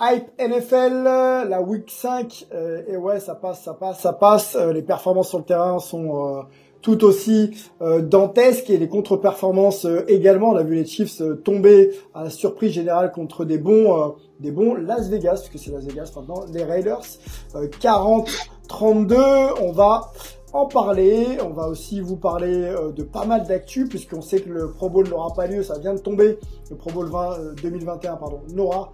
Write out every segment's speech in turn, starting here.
Hype NFL, la week 5, euh, et ouais, ça passe, ça passe, ça passe. Euh, les performances sur le terrain sont euh, tout aussi euh, dantesques et les contre-performances euh, également. On a vu les Chiefs euh, tomber à la surprise générale contre des bons, des bons Las Vegas, puisque c'est Las Vegas maintenant, les Raiders. 40-32, on va en parler. On va aussi vous parler de pas mal d'actu, puisqu'on sait que le Pro Bowl n'aura pas lieu, ça vient de tomber. Le Pro Bowl 20, 2021, pardon, n'aura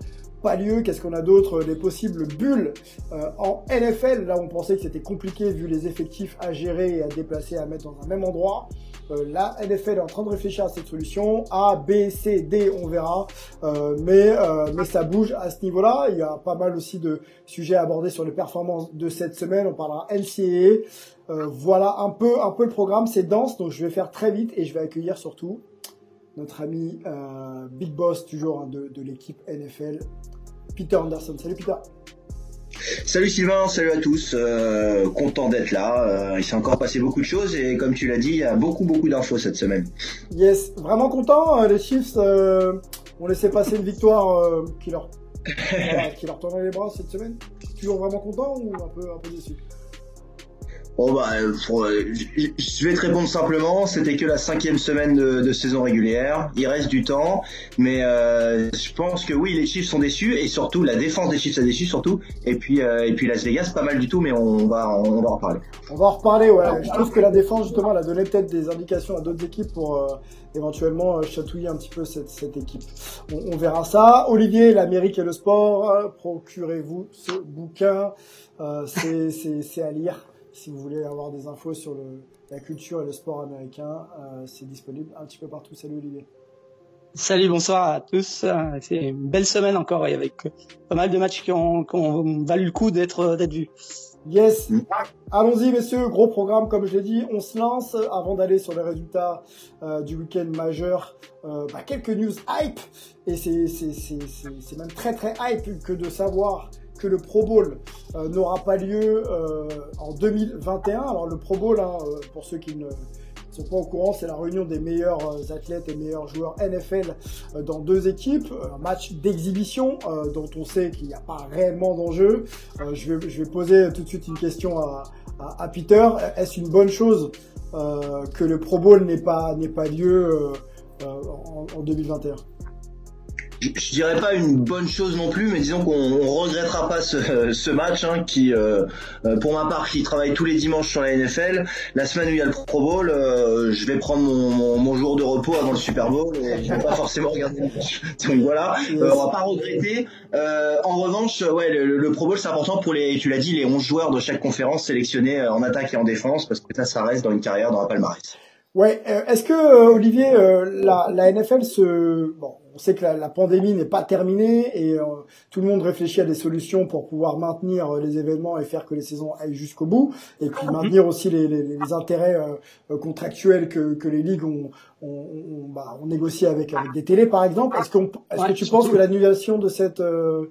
lieu. Qu'est-ce qu'on a d'autre Les possibles bulles euh, en NFL. Là, on pensait que c'était compliqué vu les effectifs à gérer et à déplacer, à mettre dans un même endroit. Euh, la NFL est en train de réfléchir à cette solution. A, B, C, D, on verra. Euh, mais, euh, mais ça bouge à ce niveau-là. Il y a pas mal aussi de sujets à aborder sur les performances de cette semaine. On parlera NCAA. Euh, voilà un peu, un peu le programme. C'est dense, donc je vais faire très vite et je vais accueillir surtout notre ami euh, Big Boss, toujours hein, de, de l'équipe NFL, Peter Anderson. Salut Peter. Salut Sylvain, salut à tous. Euh, content d'être là. Euh, il s'est encore passé beaucoup de choses et comme tu l'as dit, il y a beaucoup beaucoup d'infos cette semaine. Yes, vraiment content. Les Chiefs euh, ont laissé passer une victoire qui leur voilà, qui leur tournait les bras cette semaine. Toujours vraiment content ou un peu un peu déçu? Bon bah, euh, euh, je vais te répondre simplement. C'était que la cinquième semaine de, saison régulière. Il reste du temps, mais euh, je pense que oui, les Chiefs sont déçus et surtout la défense des Chiefs a déçu surtout. Et puis euh, et puis Las Vegas, pas mal du tout, mais on va on va en reparler. On va en reparler, ouais. Je trouve que la défense, justement, elle a donné peut-être des indications à d'autres équipes pour euh, éventuellement euh, chatouiller un petit peu cette, cette équipe. On, on verra ça. Olivier, l'Amérique et le sport, procurez-vous ce bouquin. C'est à lire si vous voulez avoir des infos sur le, la culture et le sport américain. Euh, c'est disponible un petit peu partout. Salut Olivier. Salut, bonsoir à tous. C'est une belle semaine encore et avec pas mal de matchs qui ont, qui ont valu le coup d'être vus. Yes. Allons-y, messieurs. Gros programme, comme je l'ai dit. On se lance avant d'aller sur les résultats euh, du week-end majeur. Euh, bah, quelques news hype. Et c'est même très très hype que de savoir que le Pro Bowl euh, n'aura pas lieu euh, en 2021. Alors le Pro Bowl, hein, euh, pour ceux qui ne sont pas au courant, c'est la réunion des meilleurs athlètes et meilleurs joueurs NFL dans deux équipes, un match d'exhibition dont on sait qu'il n'y a pas réellement d'enjeu. Je, vais, poser tout de suite une question à, Peter. Est-ce une bonne chose que le Pro Bowl n'ait pas, pas lieu en 2021 je, dirais pas une bonne chose non plus, mais disons qu'on on regrettera pas ce, ce match hein, qui, euh, euh, pour ma part, qui travaille tous les dimanches sur la NFL. La semaine où il y a le Pro Bowl, euh, je vais prendre mon, mon, mon jour de repos avant le Super Bowl et je vais pas forcément regarder le match. Donc voilà, euh, on va pas regretter. Euh, en revanche, ouais, le, le Pro Bowl c'est important pour les, tu l'as dit, les 11 joueurs de chaque conférence sélectionnés euh, en attaque et en défense parce que ça, ça reste dans une carrière dans la palmarès. Ouais, euh, est-ce que euh, Olivier, euh, la, la NFL se, bon, on sait que la, la pandémie n'est pas terminée et euh, tout le monde réfléchit à des solutions pour pouvoir maintenir euh, les événements et faire que les saisons aillent jusqu'au bout, et puis maintenir aussi les, les, les intérêts euh, contractuels que, que les ligues ont, ont, ont, bah, ont négocié avec, avec des télés, par exemple. Est-ce qu'on, est-ce que tu penses que l'annulation de cette euh,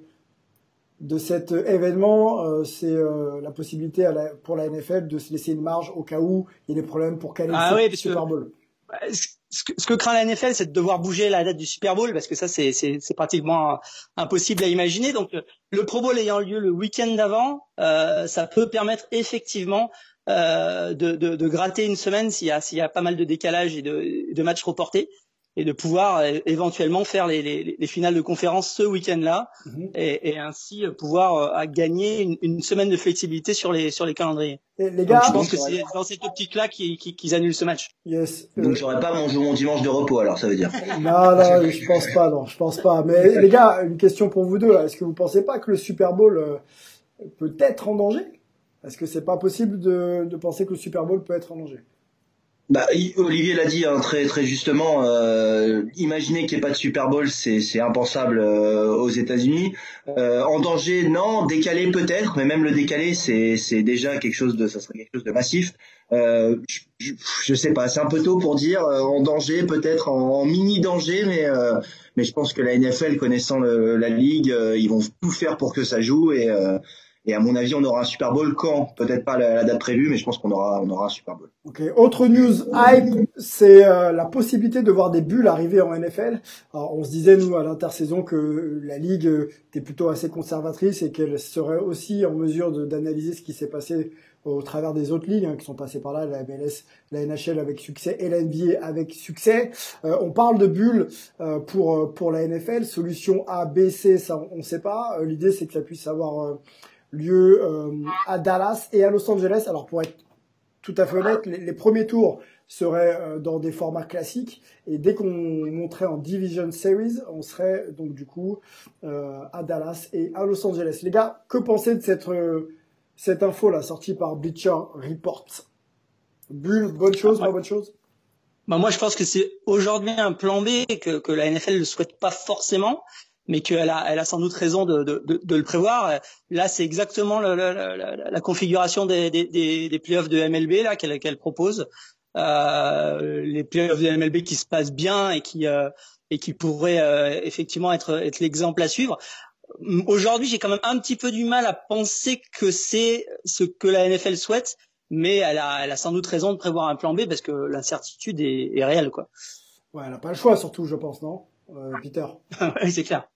de cet euh, événement, euh, c'est euh, la possibilité à la, pour la NFL de se laisser une marge au cas où il y a des problèmes pour caler Ah le oui, Super Bowl. Bah, Ce que, ce que craint la NFL, c'est de devoir bouger la date du Super Bowl parce que ça, c'est pratiquement impossible à imaginer. Donc, euh, le Pro Bowl ayant lieu le week-end d'avant, euh, ça peut permettre effectivement euh, de, de, de gratter une semaine s'il y a s'il y a pas mal de décalage et de, de matchs reportés. Et de pouvoir euh, éventuellement faire les, les, les, finales de conférence ce week-end-là mhm. et, et, ainsi pouvoir euh, gagner une, une, semaine de flexibilité sur les sur les calendriers. Et les gars, je pense que c'est dans cette optique-là qu'ils qu annulent ce match. Yes. Donc j'aurais pas mon, mon dimanche de repos alors ça veut dire. non non, je pense pas non, je pense pas. Mais les gars, une question pour vous deux. Est-ce que vous pensez pas que le Super Bowl euh, peut être en danger? Est-ce que c'est pas possible de, de penser que le Super Bowl peut être en danger? Bah, Olivier l'a dit hein, très très justement. Euh, imaginer qu'il n'y ait pas de Super Bowl, c'est impensable euh, aux États-Unis. Euh, en danger, non. Décalé peut-être, mais même le décalé, c'est déjà quelque chose de ça serait quelque chose de massif. Euh, je, je, sais pas, c'est un peu tôt pour dire euh, en danger, peut-être en, mini danger, mais mais je pense que la NFL connaissant la ligue, ils vont tout faire pour que ça joue et et à mon avis, on aura un Super Bowl quand? Peut-être pas la, date prévue, mais je pense qu'on aura, on aura un Super Bowl. Ok. Autre news hype, c'est euh, la possibilité de voir des bulles arriver en NFL. Alors, on se disait nous à l'intersaison que la ligue était plutôt assez conservatrice et qu'elle serait aussi en mesure d'analyser ce qui s'est passé au travers des autres ligues hein, qui sont passées par là, la MLS, la NHL avec succès et la NBA avec succès. Euh, on parle de bulles euh, pour pour la NFL. Solution A, B, C, ça on ne sait pas. L'idée c'est que ça puisse avoir lieu euh, à Dallas et à Los Angeles. Alors pour être tout à fait honnête, les, premiers tours seraient euh, dans des formats classiques et dès qu'on monterait en Division Series, on serait donc du coup euh, à Dallas et à Los Angeles. Les gars, que pensez de cette cette info là sortie par Bleacher Report? Bulle, bonne chose, pas bonne chose? Bah moi je pense que c'est aujourd'hui un plan B que, que la NFL ne souhaite pas forcément mais qu'elle a, elle a sans doute raison de, de, de, le prévoir. Là, c'est exactement la, configuration des, des, des, playoffs de MLB là qu'elle propose. Euh, les playoffs de MLB qui se passent bien et qui euh, et qui pourraient euh, effectivement être être l'exemple à suivre. Aujourd'hui, j'ai quand même un petit peu du mal à penser que c'est ce que la NFL souhaite, mais elle a, elle a sans doute raison de prévoir un plan B parce que l'incertitude est, est réelle, quoi. Ouais, elle n'a pas le choix, surtout, je pense, non, Peter? oui, c'est clair.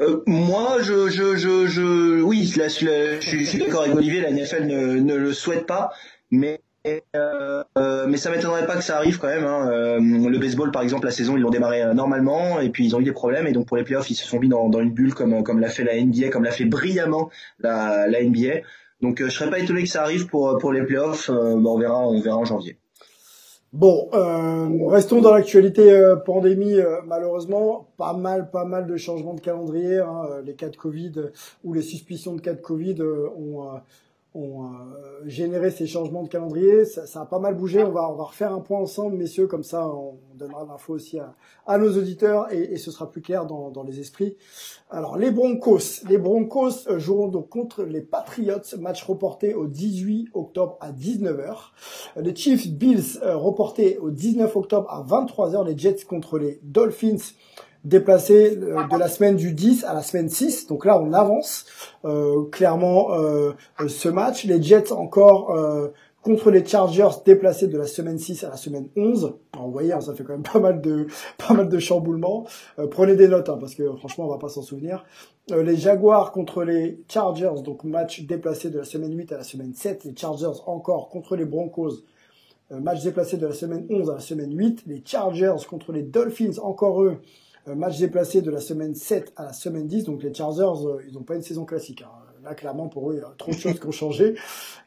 Euh, moi, je, je, je, je, oui, je, suis d'accord avec Olivier. La NFL ne, le souhaite pas, mais euh, euh, mais ça m'étonnerait pas que ça arrive quand même. Hein. Euh, le baseball, par exemple, la saison, ils l'ont démarré euh, normalement et puis ils ont eu des problèmes et donc pour les playoffs, ils se sont mis dans, une bulle comme comme l'a fait la NBA, comme l'a fait brillamment la, NBA. Donc je serais pas étonné que ça arrive pour pour les playoffs. on verra, on verra en janvier. Bon, euh, restons dans l'actualité euh, pandémie. Euh, malheureusement, pas mal, pas mal de changements de calendrier. Hein, les cas de Covid ou les suspicions de cas de Covid ont ont euh, généré ces changements de calendrier. Ça, ça, a pas mal bougé. On va, on va refaire un point ensemble, messieurs, comme ça on donnera l'info aussi à, à, nos auditeurs et, et, ce sera plus clair dans, dans, les esprits. Alors les Broncos, les Broncos euh, joueront donc contre les Patriots, match reporté au 18 octobre à 19h. Les Chiefs Bills euh, reporté au 19 octobre à 23h. Les Jets contre les Dolphins déplacé euh, de la semaine du 10 à la semaine 6. Donc là, on avance euh, clairement euh, ce match. Les Jets encore contre les Chargers déplacés de la semaine 6 à la semaine 11. Alors, vous voyez, hein, ça fait quand même pas mal de pas mal de chamboulements. prenez des notes hein, parce que franchement, on va pas s'en souvenir. les Jaguars contre les Chargers, donc match déplacé de la semaine 8 à la semaine 7. Les Chargers encore contre les Broncos. match déplacé de la semaine 11 à la semaine 8. Les Chargers contre les Dolphins, encore eux, euh, match déplacé de la semaine 7 à la semaine 10. Donc les Chargers, euh, ils n'ont pas une saison classique. Hein. Là, clairement, pour eux, il y a trop de choses qui ont changé.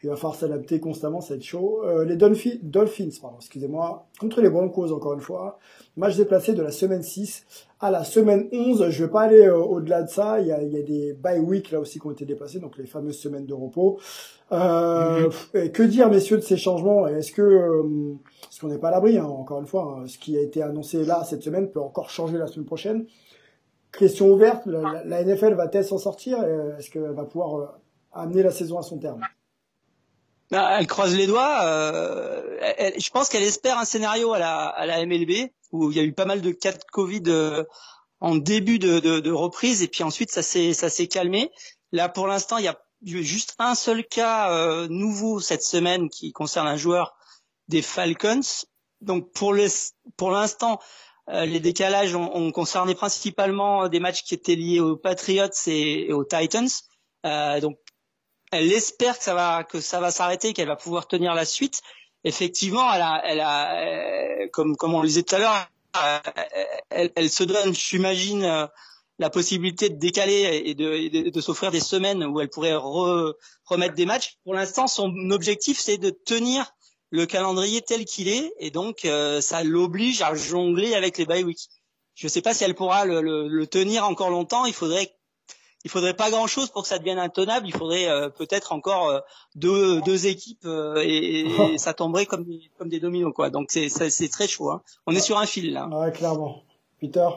Il va falloir s'adapter constamment, ça va être chaud. Euh, les Dolphins, Dolphins pardon, excusez-moi, contre les Broncos, encore une fois. Match déplacé de la semaine 6 à la semaine 11. Je vais pas aller au-delà de ça. Il y, a, il y a des bye week là aussi qui ont été déplacés, donc les fameuses semaines de repos. Euh, mhm. Que dire, messieurs, de ces changements? Est-ce que parce qu'on n'est pas à l'abri, hein, encore une fois, hein, ce qui a été annoncé là cette semaine peut encore changer la semaine prochaine? Question ouverte, la, NFL va-t-elle s'en sortir Est-ce qu'elle va pouvoir euh, amener la saison à son terme? Bah, elle croise les doigts. Euh, je pense qu'elle espère un scénario à la, à la MLB où il y a eu pas mal de cas de Covid euh, en début de, de, de, reprise et puis ensuite ça s'est ça s'est calmé. Là pour l'instant il y a juste un seul cas euh, nouveau cette semaine qui concerne un joueur des Falcons. Donc pour le pour l'instant, euh, les décalages ont, ont, concerné principalement des matchs qui étaient liés aux Patriots et, aux Titans. Euh, donc elle espère que ça va que ça va s'arrêter, qu'elle va pouvoir tenir la suite. effectivement, elle a, elle a, comme comme on le disait tout à l'heure, elle, elle, se donne, j'imagine, la possibilité de décaler et de, de, s'offrir des semaines où elle pourrait remettre des matchs. Pour l'instant, son objectif, c'est de tenir le calendrier tel qu'il est, et donc euh, ça l'oblige à jongler avec les bye weeks. Je ne sais pas si elle pourra le, le, tenir encore longtemps. Il faudrait, il faudrait pas grand chose pour que ça devienne intenable. Il faudrait euh, peut-être encore euh, deux, deux équipes et, et, ça tomberait comme des, comme des dominos quoi. Donc c'est c'est très chaud. Hein. On est sur un fil là. Ouais, clairement. Peter?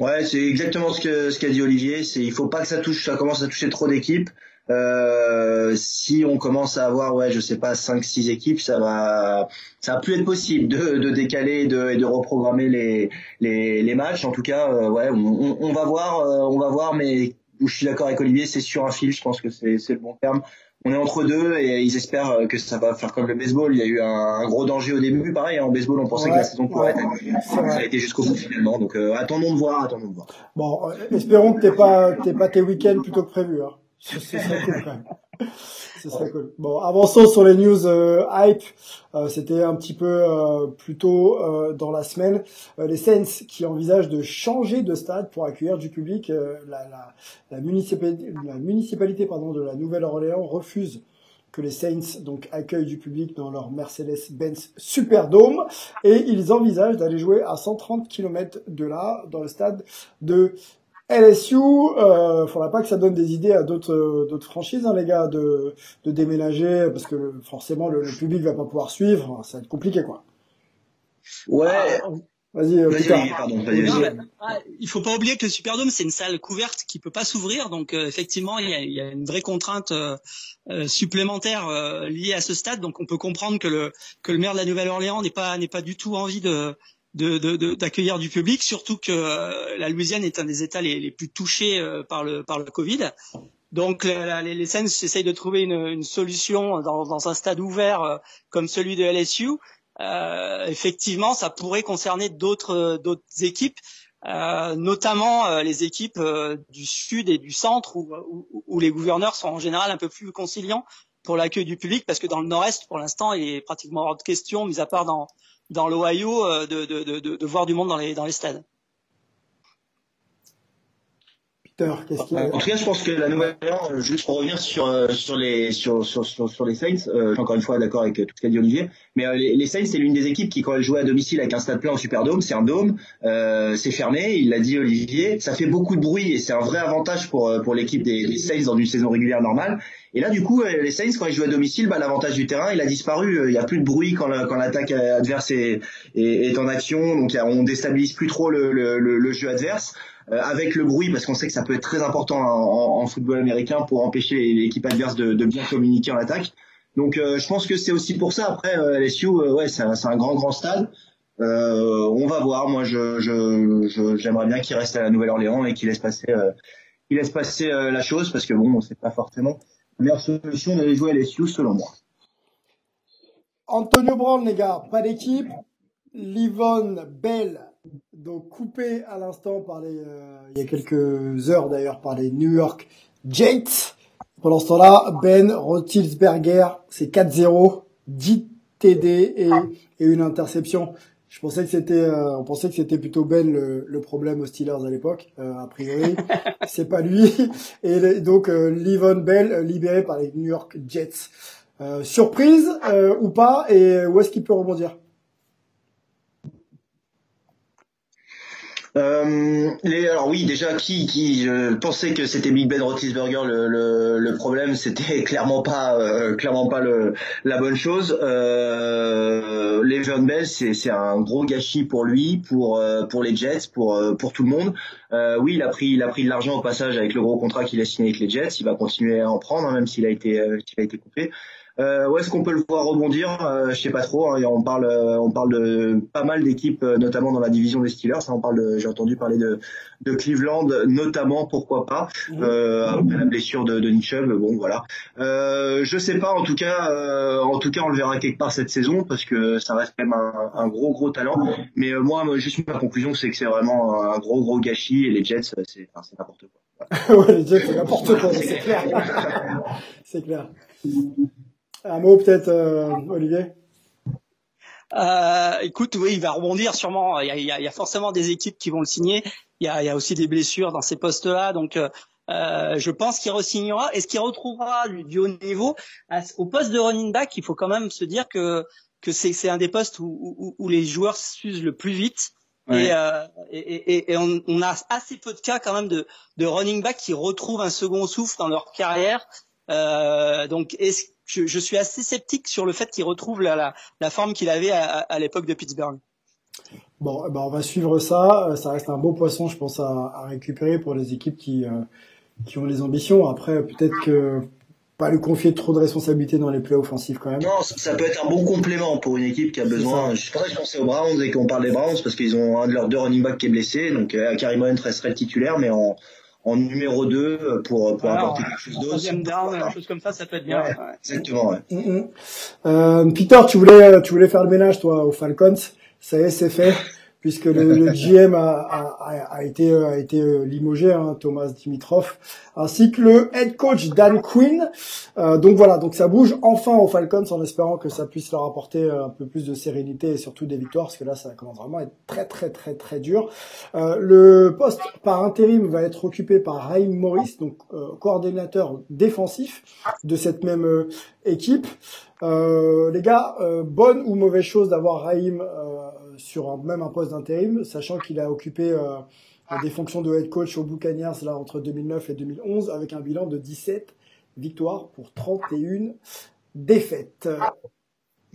Ouais, c'est exactement ce que ce qu'a dit Olivier. C'est il faut pas que ça touche, ça commence à toucher trop d'équipes. Euh, si on commence à avoir, ouais, je sais pas, 5-6 équipes, ça va, ça va plus être possible de, de décaler et de, et de reprogrammer les, les, les matchs. En tout cas, euh, ouais, on, on, va voir, euh, on va voir, mais je suis d'accord avec Olivier, c'est sur un fil. Je pense que c'est le bon terme on est entre deux et ils espèrent que ça va faire comme le baseball. Il y a eu un, gros danger au début, pareil. En baseball, on pensait que la saison pourrait être. Ça a été jusqu'au bout finalement. Donc euh, attendons de voir, attendons de voir. Bon, espérons que t'es pas t'es pas tes week-ends plutôt que prévu. Hein. C'est cool quand même. Ce serait cool. Bon, avançons sur les news euh, hype. Euh, C'était un petit peu euh, plus tôt euh, dans la semaine. les Saints qui envisagent de changer de stade pour accueillir du public. la, la, la, municipalité, la municipalité pardon, de la Nouvelle-Orléans refuse que les Saints donc accueillent du public dans leur Mercedes-Benz Superdome et ils envisagent d'aller jouer à 130 km de là dans le stade de LSU, euh, faudra pas que ça donne des idées à d'autres euh, d'autres franchises, hein, les gars, de, de déménager parce que forcément le, le, public va pas pouvoir suivre, ça va être compliqué quoi. Ouais. Ah, vas-y, euh, ah, il faut pas oublier que le Superdome c'est une salle couverte qui peut pas s'ouvrir, donc euh, effectivement il y a, y a, une vraie contrainte euh, supplémentaire liée à ce stade, donc on peut comprendre que le que le maire de la Nouvelle-Orléans n'est pas n'est pas du tout envie de d'accueillir de, du public, surtout que euh, la Louisiane est un des États les, les plus touchés euh, par le par le Covid. Donc les, les Saints essayent de trouver une, une solution dans, dans, un stade ouvert euh, comme celui de LSU. effectivement, ça pourrait concerner d'autres équipes, notamment les équipes du sud et du centre où, où, où, les gouverneurs sont en général un peu plus conciliants pour l'accueil du public, parce que dans le nord-est, pour l'instant, il est pratiquement hors de question, mis à part dans dans l'Ohio euh, de, de, de, de, voir du monde dans les, dans les stades. A En tout cas, je pense que la Nouvelle-Orléans, euh, juste pour revenir sur euh, sur les sur sur sur, les Saints, euh, encore une fois d'accord avec tout ce qu'a dit Olivier, mais les, Saints c'est l'une des équipes qui quand elle jouait à domicile avec un stade plein au Superdome, c'est un dôme, euh, c'est fermé, il l'a dit Olivier, ça fait beaucoup de bruit et c'est un vrai avantage pour pour l'équipe des, Saints dans une saison régulière normale. Et là, du coup, les Saints, quand ils jouent à domicile, bah, l'avantage du terrain, il a disparu. Il n'y a plus de bruit quand, quand l'attaque adverse est, est, est, en action. Donc, on déstabilise plus trop le, le, le jeu adverse. Euh, avec le bruit, parce qu'on sait que ça peut être très important en, en football américain pour empêcher l'équipe adverse de, de, bien communiquer en attaque. Donc euh, je pense que c'est aussi pour ça. Après, euh, LSU, ouais, c'est un, un, grand grand stade. on va voir. Moi, je, je, j'aimerais bien qu'il reste à la Nouvelle-Orléans et qu'il laisse passer, qu'il laisse passer la chose, parce que bon, c'est pas forcément la meilleure solution d'aller jouer à LSU selon moi. Antonio Brown, les gars, pas d'équipe. Livon Bell donc coupé à l'instant par les, euh, il y a quelques heures d'ailleurs par les New York Jets. Pendant ce temps-là, Ben Roethlisberger, c'est 4-0, 10 TD et, et, une interception. Je pensais que c'était, euh, on pensait que c'était plutôt Ben le, le, problème aux Steelers à l'époque, euh, a priori. c'est pas lui. Et donc, euh, Livon Bell libéré par les New York Jets. surprise ou pas Et où est-ce qu'il peut rebondir? Euh, les, alors oui, déjà qui qui euh, pensait que c'était Big Ben Roethlisberger le, le, le problème, c'était clairement pas euh, clairement pas le, la bonne chose. Euh, Le'Veon Bell, c'est c'est un gros gâchis pour lui, pour euh, pour les Jets, pour pour tout le monde. oui, il a pris il a pris de l'argent au passage avec le gros contrat qu'il a signé avec les Jets. Il va continuer à en prendre, hein, même s'il a été s'il a été coupé. Euh, où est-ce qu'on peut le voir rebondir? Euh, Je sais pas trop. Hein, on parle, euh, on parle de pas mal d'équipes, euh, notamment dans la division des Steelers. Hein, on parle, j'ai entendu parler de, de Cleveland, notamment. Pourquoi pas mhm. euh, Après la blessure de, de Nick Chubb, bon voilà. Euh, je sais pas. En tout cas, en tout cas, on le verra quelque part cette saison parce que ça reste quand même un, un gros gros talent. Mais moi, juste ma conclusion, c'est que c'est vraiment un gros gros gâchis et les Jets, c'est enfin, n'importe quoi. ouais, les Jets, c'est n'importe quoi. C'est clair. c'est clair. Un mot peut-être, Olivier? Euh, écoute, oui, il va rebondir sûrement. Il y, a, il, y a, forcément des équipes qui vont le signer. Il y a, il y a aussi des blessures dans ces postes-là, donc euh, je pense qu'il re-signera. Est-ce qu'il retrouvera du, haut niveau? Au poste de running back Il faut quand même se dire que que c'est un des postes où, où, où, les joueurs s'usent le plus vite. Et, euh, et, et, et on, on, a assez peu de cas quand même de, de running back qui retrouvent un second souffle dans leur carrière. Euh, donc, est-ce je, je, suis assez sceptique sur le fait qu'il retrouve la, la, la, forme qu'il avait à, à l'époque de Pittsburgh. Bon, eh ben on va suivre ça. Euh, ça reste un beau poisson, je pense, à, à récupérer pour les équipes qui, euh, qui ont les ambitions. Après, peut-être que pas lui confier trop de responsabilités dans les play offensifs quand même. Non, ça peut être un bon complément pour une équipe qui a besoin. Je je pensais aux Browns et qu'on parle des Browns parce qu'ils ont un de leurs deux running backs qui est blessé, donc euh, Karim Hunt resterait titulaire, mais en en numéro 2 euh, pour, pour apporter quelque chose d'autre. Troisième down, quelque chose comme ça, ça peut être bien. Ouais, ouais. Exactement, ouais. Mm -hmm. euh, Peter, tu voulais, tu voulais faire le ménage, toi, aux Falcons. Ça y est, c'est fait puisque le, le GM a, a, a, été, a été euh, limogé, hein, Thomas Dimitrov, ainsi que le head coach Dan Quinn. Euh, donc voilà, donc ça bouge enfin aux Falcons en espérant que ça puisse leur apporter euh, un peu plus de sérénité et surtout des victoires, parce que là, ça commence vraiment à être très très très très dur. Euh, le poste par intérim va être occupé par Raheem Morris, donc euh, coordinateur défensif de cette même équipe. les gars, bonne ou mauvaise chose d'avoir Raheem sur un, même un poste d'intérim, sachant qu'il a occupé euh, des fonctions de head coach au Buccaneers là entre 2009 et 2011 avec un bilan de 17 victoires pour 31 défaites.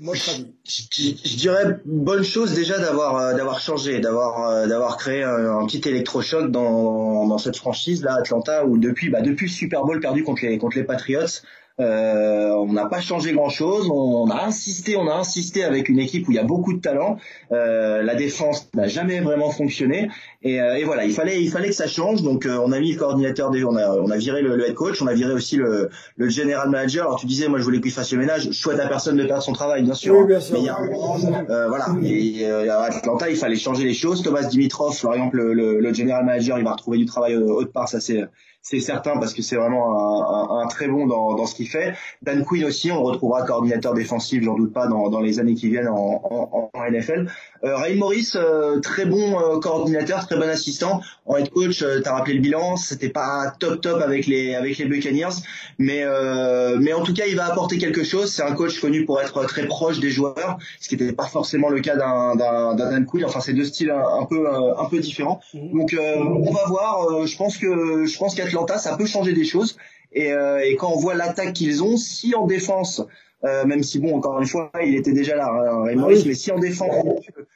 Moi, je, je, dirais bonne chose déjà d'avoir euh, d'avoir changé, d'avoir euh, d'avoir créé un, un, petit électrochoc dans, dans cette franchise là Atlanta où depuis bah depuis le Super Bowl perdu contre les contre les Patriots, euh, on n'a pas changé grand-chose. On, a insisté, on a insisté avec une équipe où il y a beaucoup de talent. Euh, la défense n'a jamais vraiment fonctionné. Et, euh, et, voilà, il fallait, il fallait que ça change. Donc, euh, on a mis le coordinateur, on a, on a viré le, head coach, on a viré aussi le, le general manager. Alors, tu disais, moi, je voulais qu'il fasse le ménage. Je souhaite à personne de perdre son travail, bien sûr. Oui, bien sûr. Mais il y a, euh, voilà. Et à Atlanta, il fallait changer les choses. Thomas Dimitrov, par exemple, le, le, le general manager, il va retrouver du travail autre part. Ça, c'est c'est certain parce que c'est vraiment un, un, très bon dans, dans ce qu'il fait. Dan Quinn aussi, on le retrouvera coordinateur défensif, j'en doute pas, dans, dans les années qui viennent en, en, en NFL. Euh, Ray Morris, euh, très bon euh, coordinateur, très bon assistant. En head coach, euh, t'as rappelé le bilan, c'était pas top top avec les avec les Buccaneers, mais euh, mais en tout cas, il va apporter quelque chose. C'est un coach connu pour être très proche des joueurs, ce qui n'était pas forcément le cas d'un d'un Dan Quinn. Enfin, c'est deux styles un, un peu un peu différents. Mhm. Donc, on va voir. je pense que je pense qu'Atlanta, ça peut changer des choses. Et, et quand on voit l'attaque qu'ils ont, si en défense euh, même si bon, encore une fois, il était déjà là, hein, Ray Morris, mais si en défense,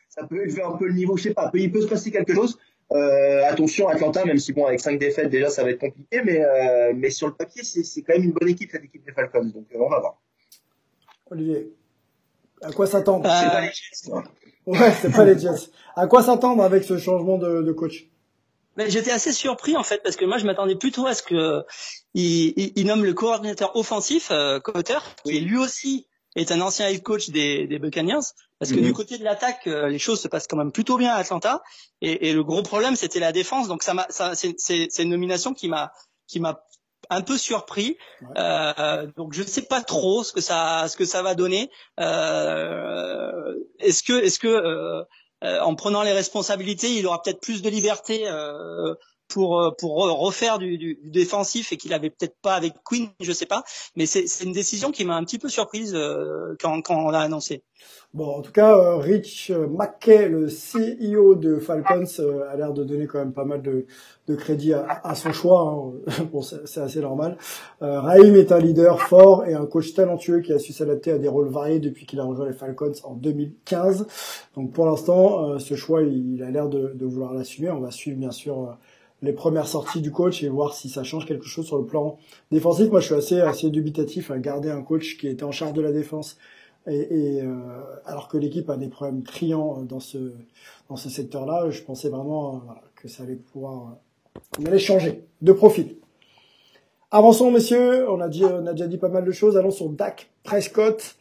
ça peut élever un peu le niveau, je sais pas, il peut se passer quelque chose. Euh, attention, Atlanta, même si bon, avec cinq défaites déjà, ça va être compliqué, mais euh, mais sur le papier, c'est quand même une bonne équipe cette équipe des Falcons, donc euh, on va voir. Olivier, à quoi s'attendre? C'est pas les Jets. Ouais, c'est pas les Jets. À quoi s'attendre avec ce changement de, de coach? Mais j'étais assez surpris en fait parce que moi je m'attendais plutôt à ce que il, il, nomme le coordinateur offensif euh, Cotter qui lui aussi est un ancien head coach des, des Buccaneers parce que du mhm. côté de l'attaque euh, les choses se passent quand même plutôt bien à Atlanta et, et le gros problème c'était la défense donc ça m'a ça c'est c'est une nomination qui m'a qui m'a un peu surpris. Euh, donc je ne sais pas trop ce que ça ce que ça va donner. Euh, est-ce que est-ce que euh, euh, en prenant les responsabilités, il aura peut-être plus de liberté euh, pour euh, refaire du, défensif et qu'il avait peut-être pas avec Queen, je sais pas. Mais c'est une décision qui m'a un petit peu surprise quand, quand on l'a annoncé. Bon, en tout cas, euh, Rich McKay, le CEO de Falcons, euh, a l'air de donner quand même pas mal de, de crédit à, son choix. Hein. bon, c'est assez normal. Euh, Raheem est un leader fort et un coach talentueux qui a su s'adapter à des rôles variés depuis qu'il a rejoint les Falcons en 2015. Donc pour l'instant, euh, ce choix, il, a l'air de, vouloir l'assumer. On va suivre bien sûr les premières sorties du coach et voir si ça change quelque chose sur le plan défensif. Moi, je suis assez dubitatif à garder un coach qui était en charge de la défense et, euh, alors que l'équipe a des problèmes criants dans ce secteur-là, je pensais vraiment euh, que ça allait pouvoir, euh, on allait changer de profil. Avançons, messieurs. On a déjà dit pas mal de choses. Allons sur Dak Prescott.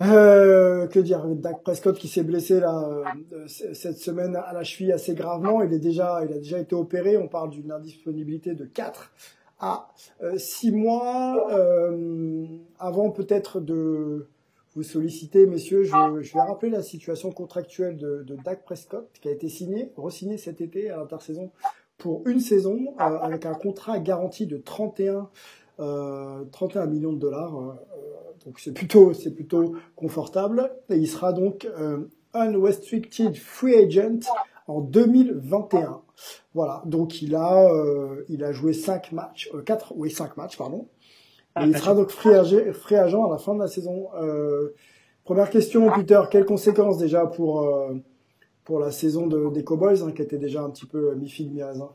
Euh, que dire Dak Prescott qui s'est blessé là cette semaine à la cheville assez gravement. Il est déjà, il a déjà été opéré. On parle d'une indisponibilité de 4 à six mois. avant peut-être de vous solliciter, messieurs, je, je, vais rappeler la situation contractuelle de, de Dak Prescott, qui a été signé, re-signé cet été à l'intersaison pour une saison, avec un contrat garanti de 31 euh, 31 millions de dollars. Euh, donc c'est plutôt, c'est plutôt confortable. Et il sera donc euh, unrestricted free agent en 2021. Voilà, donc il a, euh, il a joué 5 matchs, 4, oui 5 matchs, pardon. Et il sera donc free agent, free agent à la fin de la saison. première question, Peter, quelles conséquences déjà pour, pour la saison de, des Cowboys, hein, qui était déjà un petit peu mi-figue, mi-raisin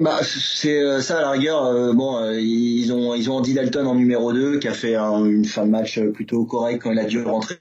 bah, c'est euh, ça à la rigueur. Euh, bon, euh, ils ont ils ont Andy Dalton en numéro 2 qui a fait une fin de match plutôt correcte quand il a dû rentrer.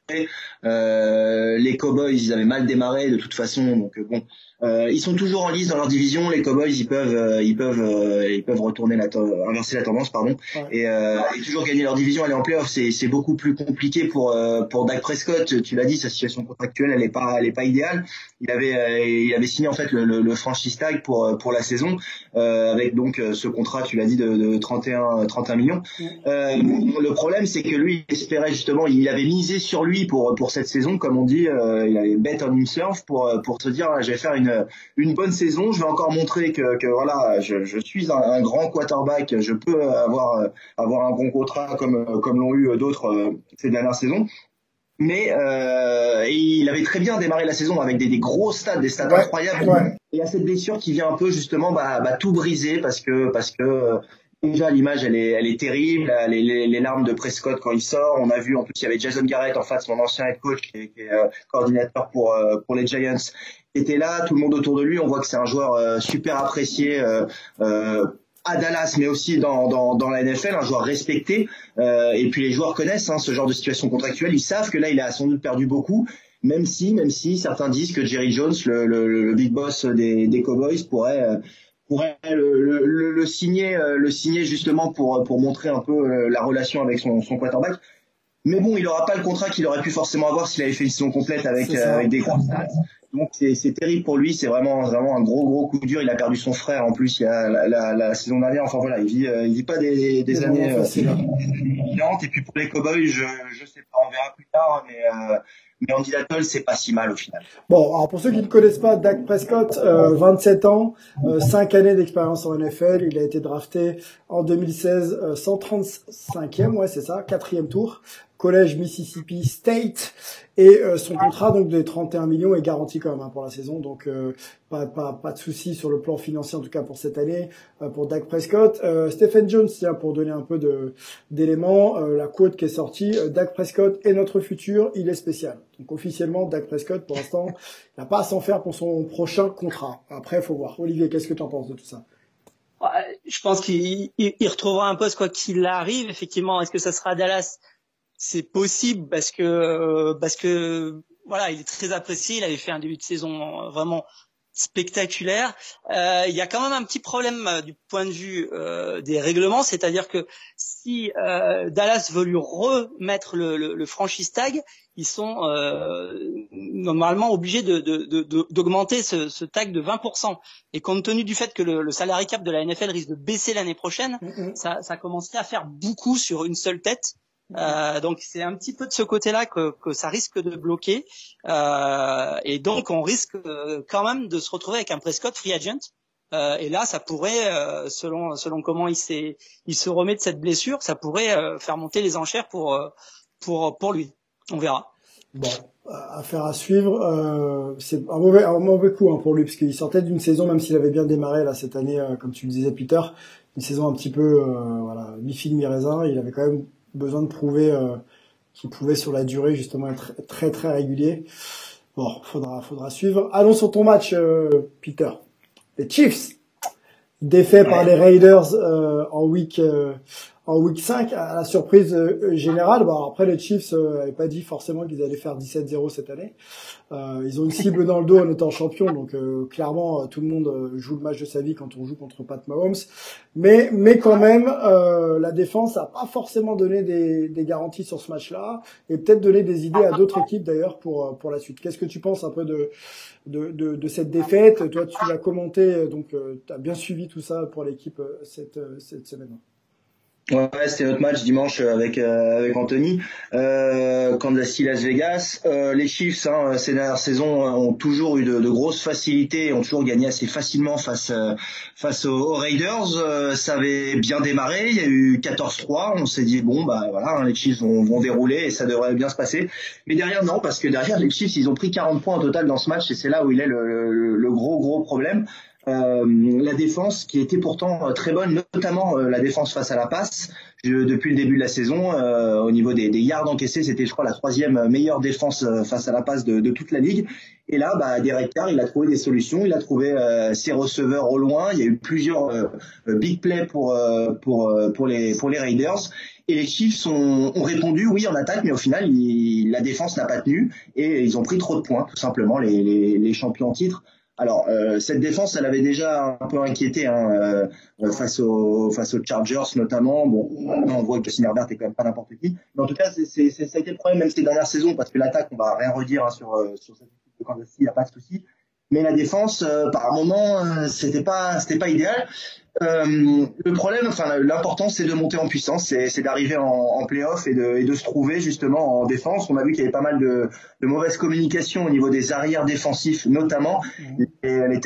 les Cowboys, ils avaient mal démarré de toute façon, donc bon, euh, ils sont toujours en lice dans leur division. Les Cowboys, ils peuvent, euh, ils peuvent, euh, ils peuvent retourner la, inverser la tendance, pardon, et, et, toujours gagner leur division. Aller en playoff, c'est, c'est beaucoup plus compliqué pour pour Dak Prescott. Tu l'as dit, sa situation contractuelle, elle est pas, elle est pas idéale. Il avait, il avait signé en fait le, le, le franchise tag pour pour la saison, avec donc ce contrat, tu l'as dit, de, de 31 31 millions. le problème, c'est que lui, il espérait justement, il avait misé sur lui pour pour cette saison, comme on dit, il avait bet on himself pour pour se dire, ah, je vais faire une une, bonne saison. Je vais encore montrer que, que voilà, je, je suis un, un, grand quarterback. Je peux avoir avoir un bon contrat comme comme l'ont eu d'autres euh, ces dernières saisons. Mais euh, il avait très bien démarré la saison avec des, des gros stades, des stades incroyables. Ouais. Et il y a cette blessure qui vient un peu justement bah, bah, tout briser parce que parce que déjà l'image elle est elle est terrible les, les, les, larmes de Prescott quand il sort on a vu en plus il y avait Jason Garrett en face mon ancien head coach qui est, qui est euh, coordinateur pour euh, pour les Giants était là, tout le monde autour de lui. On voit que c'est un joueur euh, super apprécié euh, euh, à Dallas, mais aussi dans, dans, dans, la NFL, un joueur respecté. et puis les joueurs connaissent hein, ce genre de situation contractuelle. Ils savent que là, il a sans doute perdu beaucoup. Même si, même si certains disent que Jerry Jones, le, le, le big boss des, des Cowboys, pourrait pourrait le, signer, le signer justement pour pour montrer un peu la relation avec son, son quarterback. Mais bon, il n'aura pas le contrat qu'il aurait pu forcément avoir s'il avait fait une saison complète avec, avec des grands stats. Donc c'est terrible pour lui, c'est vraiment vraiment un gros gros coup dur. Il a perdu son frère en plus il y a la, la, la saison dernière. Enfin voilà, il vit euh, il vit pas des, des années euh, Et puis pour les Cowboys, je je sais pas, on verra plus tard, mais euh, mais Andy Dalton, c'est pas si mal au final. Bon, alors pour ceux qui ne connaissent pas, Dak Prescott, euh, 27 ans, euh, 5 années d'expérience en NFL. Il a été drafté en 2016, 135e, ouais c'est ça, quatrième tour collège Mississippi State et euh, son contrat donc de 31 millions est garanti quand même hein, pour la saison. Donc euh, pas, pas, pas de souci sur le plan financier en tout cas pour cette année euh, pour Dak Prescott. Stephen Jones tiens pour donner un peu de d'éléments la quote qui est sortie Dak Prescott est notre futur il est spécial. Donc officiellement Dak Prescott pour l'instant il n'a pas à s'en faire pour son prochain contrat. Après il faut voir. Olivier qu'est-ce que tu en penses de tout ça? Je pense qu'il retrouvera un poste quoi qu'il arrive. Effectivement est-ce que ça sera Dallas? C'est possible parce que euh, parce que voilà, il est très apprécié. Il avait fait un début de saison euh, vraiment spectaculaire. Euh, il y a quand même un petit problème euh, du point de vue euh, des règlements, c'est-à-dire que si Dallas veut lui remettre le, le, le franchise tag, ils sont normalement obligés d'augmenter de, de, ce, ce, tag de 20%. Et compte tenu du fait que le, le salary cap de la NFL risque de baisser l'année prochaine, mm-hmm. ça, ça commencerait à faire beaucoup sur une seule tête. Euh, donc c'est un petit peu de ce côté-là que, que, ça risque de bloquer. Euh, et donc on risque euh, quand même de se retrouver avec un Prescott free agent. Euh, et là ça pourrait euh, selon selon comment il s'est il se remet de cette blessure ça pourrait euh, faire monter les enchères pour pour pour lui. On verra. Bon affaire à suivre c'est un mauvais un mauvais coup hein, pour lui parce qu'il sortait d'une saison même s'il avait bien démarré là cette année comme tu le disais Peter une saison un petit peu voilà mi fine mi raisin il avait quand même besoin de prouver euh, qu'il pouvait sur la durée justement être très très régulier. Bon, faudra faudra suivre. Allons sur ton match, euh, Peter. Les Chiefs, défait par les Raiders euh, en week en week 5 à la surprise euh, générale. Bon, après les Chiefs n'avaient pas dit forcément qu'ils allaient faire 17-0 cette année. ils ont une cible dans le dos en étant champion, donc clairement tout le monde joue le match de sa vie quand on joue contre Pat Mahomes. Mais mais quand même, la défense a pas forcément donné des, garanties sur ce match-là et peut-être donné des idées à d'autres équipes d'ailleurs pour pour la suite. Qu'est-ce que tu penses un peu de de, de, de cette défaite? Toi, tu l'as commenté, donc tu as bien suivi tout ça pour l'équipe cette cette semaine. Ouais, c'était notre match dimanche avec euh, avec Anthony. Euh, Kansas City Las Vegas. Euh, les Chiefs, hein, ces dernières saisons, ont toujours eu de, de, grosses facilités, ont toujours gagné assez facilement face euh, face aux, Raiders. Euh, ça avait bien démarré. Il y a eu 14-3. On s'est dit bon bah voilà, hein, les Chiefs vont, vont dérouler et ça devrait bien se passer. Mais derrière non, parce que derrière les Chiefs, ils ont pris 40 points au total dans ce match et c'est là où il est le, le, le gros gros problème. Euh, la défense qui était pourtant euh, très bonne, notamment euh, la défense face à la passe. depuis le début de la saison, au niveau des, des yards encaissés, c'était je crois la troisième meilleure défense face à la passe de, toute la ligue. Et là, bah, Derek Carr, il a trouvé des solutions, il a trouvé ses receveurs au loin. Il y a eu plusieurs big plays pour les Raiders. Et les Chiefs ont, répondu oui en attaque, mais au final, la défense n'a pas tenu et ils ont pris trop de points, tout simplement les, les, les champions en titre. Alors euh, cette défense, elle avait déjà un peu inquiété hein, euh, face aux face aux Chargers notamment. Bon, on voit que Justin Herbert est quand même pas n'importe qui. Mais en tout cas, c'est c'est ça a été le problème même ces dernières saisons parce que l'attaque, on va rien redire hein, sur euh, sur cette équipe de Kansas City, il n'y a pas de souci. Mais la défense, par moment, c'était pas c'était pas idéal. Euh, le problème, enfin l'important, c'est de monter en puissance, c'est d'arriver en, en playoff et de, et de se trouver justement en défense. On a vu qu'il y avait pas mal de, de mauvaise communication au niveau des arrières défensifs, notamment mmh. les, les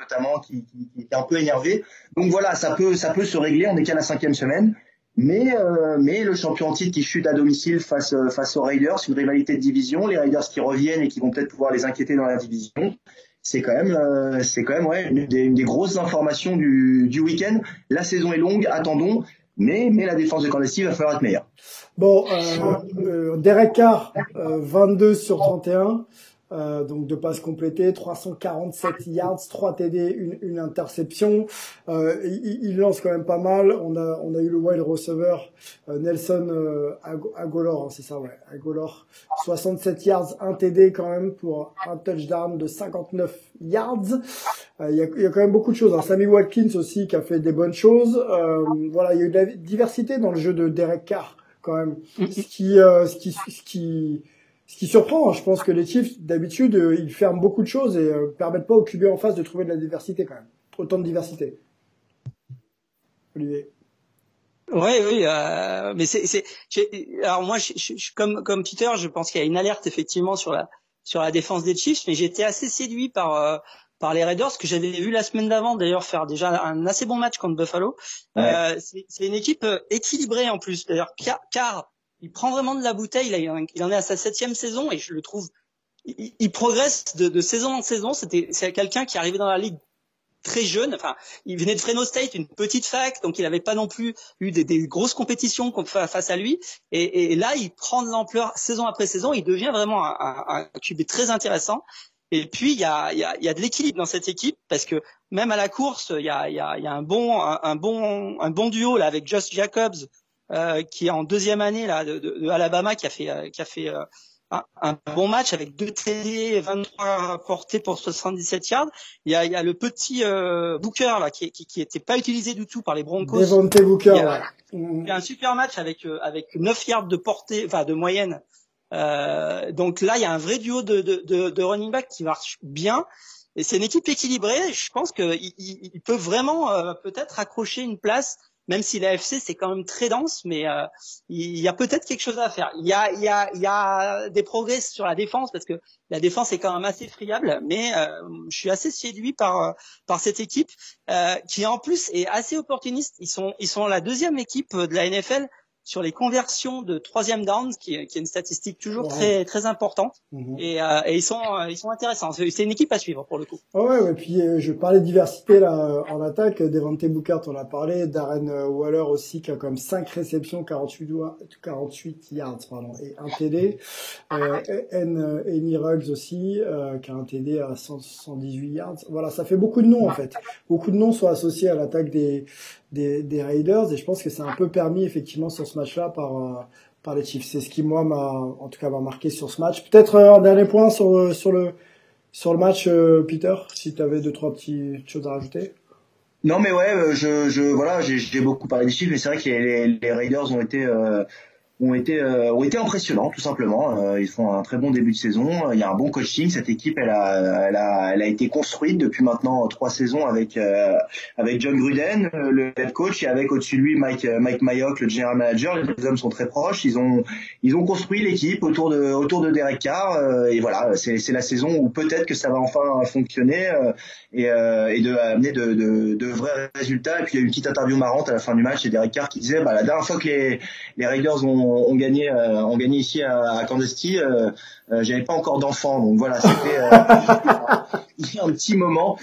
notamment qui, qui, qui, étaient un peu énervés. Donc voilà, ça peut ça peut se régler. On est qu'à la cinquième semaine. Mais, euh, mais le champion en titre qui chute à domicile face, face aux Raiders, une rivalité de division, les Raiders qui reviennent et qui vont peut-être pouvoir les inquiéter dans la division c'est quand même, euh, c'est quand même ouais, une des, grosses informations du, du week-end. La saison est longue, attendons, mais, mais la défense de Kansas va falloir être meilleure. Bon, euh, euh, Derek Carr, 22 euh, sur 31. Euh, donc de passes complétées, 347 yards, 3 TD, une, une interception. Euh, il, il, lance quand même pas mal. On a on a eu le wild receiver euh, Nelson euh, Agolor, hein, c'est ça ouais, Agolor, 67 yards, 1 TD quand même pour un touchdown de 59 yards. Euh, il y, a, y, a, quand même beaucoup de choses. Hein. Sammy Watkins aussi qui a fait des bonnes choses. voilà, il y a eu de la diversité dans le jeu de Derek Carr quand même, mm-hmm. ce qui ce qui ce qui ce qui surprend, hein, je pense que les Chiefs, d'habitude, euh, ils ferment beaucoup de choses et euh, permettent pas au QB en face de trouver de la diversité quand même. Autant de diversité. Olivier. Oui, oui, euh, mais c'est, c'est, alors moi, je, je, comme comme Peter, je pense qu'il y a une alerte effectivement sur la sur la défense des Chiefs, mais j'étais assez séduit par euh, par les Raiders que j'avais vu la semaine d'avant d'ailleurs faire déjà un assez bon match contre Buffalo. Euh, c'est, c'est une équipe équilibrée en plus, d'ailleurs car, car il prend vraiment de la bouteille. Il en est à sa septième saison et je le trouve, il, progresse de, saison en saison. C'était, c'est quelqu'un qui est arrivé dans la ligue très jeune. Enfin, il venait de Fresno State, une petite fac, donc il n'avait pas non plus eu des, grosses compétitions face à lui. Et, là, il prend de l'ampleur saison après saison. Il devient vraiment un, un, QB très intéressant. Et puis il y a, de l'équilibre dans cette équipe parce que même à la course, il y a, un bon, un, bon, duo là avec Josh Jacobs qui est en deuxième année là de, de, Alabama, qui a fait euh, qui a fait euh, un, bon match avec deux TD, 23 portées pour 77 yards. Il y a, il y a le petit Booker là qui, qui, qui était pas utilisé du tout par les Broncos. Devontae Booker. Il a, il y a un super match avec avec 9 yards de portée, enfin de moyenne. Euh, donc là, il y a un vrai duo de, de, de, de running back qui marche bien. Et c'est une équipe équilibrée. Je pense qu'ils il, peuvent vraiment peut-être accrocher une place même si l'AFC c'est quand même très dense, mais euh, il y a peut-être quelque chose à faire. Il y a, y a, y a des progrès sur la défense parce que la défense est quand même assez friable, mais euh, je suis assez séduit par euh, par cette équipe qui en plus est assez opportuniste. Ils sont ils sont la deuxième équipe de la NFL sur les conversions de troisième down, qui, qui est une statistique toujours très très importante. Mhm. Et, euh, et, ils sont ils sont intéressants. C'est une équipe à suivre pour le coup. ouais, et puis euh, je parlais de diversité là en attaque. Devante Booker, on a parlé. Darren Waller aussi qui a quand même 5 réceptions, 48 48 yards pardon, et un TD. Euh, N, Amy Ruggs aussi euh, qui a un TD à 118 yards. Voilà, ça fait beaucoup de noms en fait. Beaucoup de noms sont associés à l'attaque des des, des Raiders et je pense que c'est un peu permis effectivement sur ce match-là par euh, par les Chiefs. C'est ce qui moi m'a en tout cas m'a marqué sur ce match. Peut-être euh, un dernier point sur euh, sur le sur le match Peter, si tu avais deux trois petites choses à rajouter. Non mais ouais, je, je voilà, j'ai beaucoup parlé des Chiefs, mais c'est vrai que les, les, Raiders ont été ont été euh, ont été impressionnants tout simplement. Euh, ils font un très bon début de saison. Il y a un bon coaching. Cette équipe, elle a elle a elle a été construite depuis maintenant trois saisons avec euh, avec John Gruden, le head coach, et avec au-dessus de lui Mike Mike Mayock, le general manager. Les hommes sont très proches. Ils ont ils ont construit l'équipe autour de autour de Derek Carr. et voilà, c'est c'est la saison où peut-être que ça va enfin fonctionner et et de amener de, de, de vrais résultats. Et puis il y a eu une petite interview marrante à la fin du match et Derek Carr qui disait bah la dernière fois que les les Raiders ont ont, gagné, euh, ont gagné ici à, à City. Euh, euh, j'avais pas encore d'enfant, donc voilà, c'était un petit moment.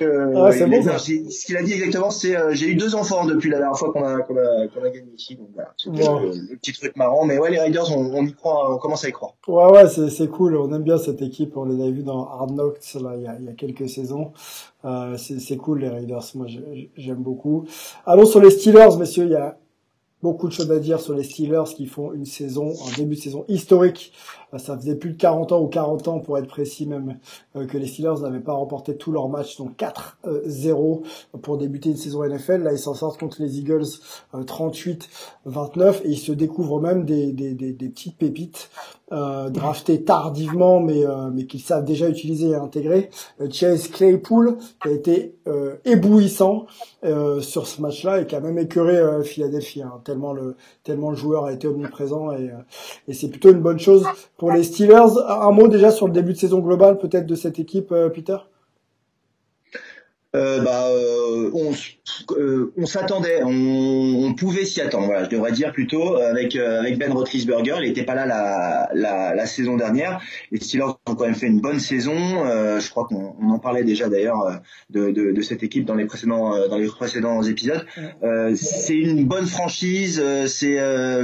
Ah, ce qu'il a dit exactement, c'est j'ai eu deux enfants depuis la dernière fois qu'on a, qu'on a, qu'on a gagné ici, donc voilà, c'était le, petit truc marrant. Mais ouais, les Raiders, on, on, y croit, on commence à y croire. Ouais, ouais, c'est, c'est cool. On aime bien cette équipe. On les avait vus dans Hard Knocks là il y a, il y a quelques saisons. Euh, c'est, c'est cool les Raiders. Moi, j'aime beaucoup. Allons sur les Steelers, messieurs. Il y a beaucoup de choses à dire sur les Steelers qui font une saison, un début de saison historique ça faisait plus de 40 ans ou 40 ans pour être précis même euh, que les Steelers n'avaient pas remporté tous leurs matchs, donc 4-0 pour débuter une saison NFL. Là, ils s'en sortent contre les Eagles 38-29 euh, et ils se découvrent même des, des, des, des petites pépites euh, draftées tardivement, mais euh, mais qu'ils savent déjà utiliser et intégrer. Chase Claypool qui a été éblouissant sur ce match-là et qui a même écœuré Philadelphie hein, tellement le tellement le joueur a été omniprésent et, et c'est plutôt une bonne chose pour les Steelers. Un mot déjà sur le début de saison global peut-être de cette équipe, euh, Peter? Euh, bah, euh, on, euh, on s'attendait, on, on, pouvait s'y attendre. Voilà, je devrais dire plutôt avec avec Ben Roethlisberger, il n'était pas là la, la, la, saison dernière. Les Steelers ont quand même fait une bonne saison. je crois qu'on on en parlait déjà d'ailleurs de, de, de, cette équipe dans les précédents dans les précédents épisodes. c'est une bonne franchise. C'est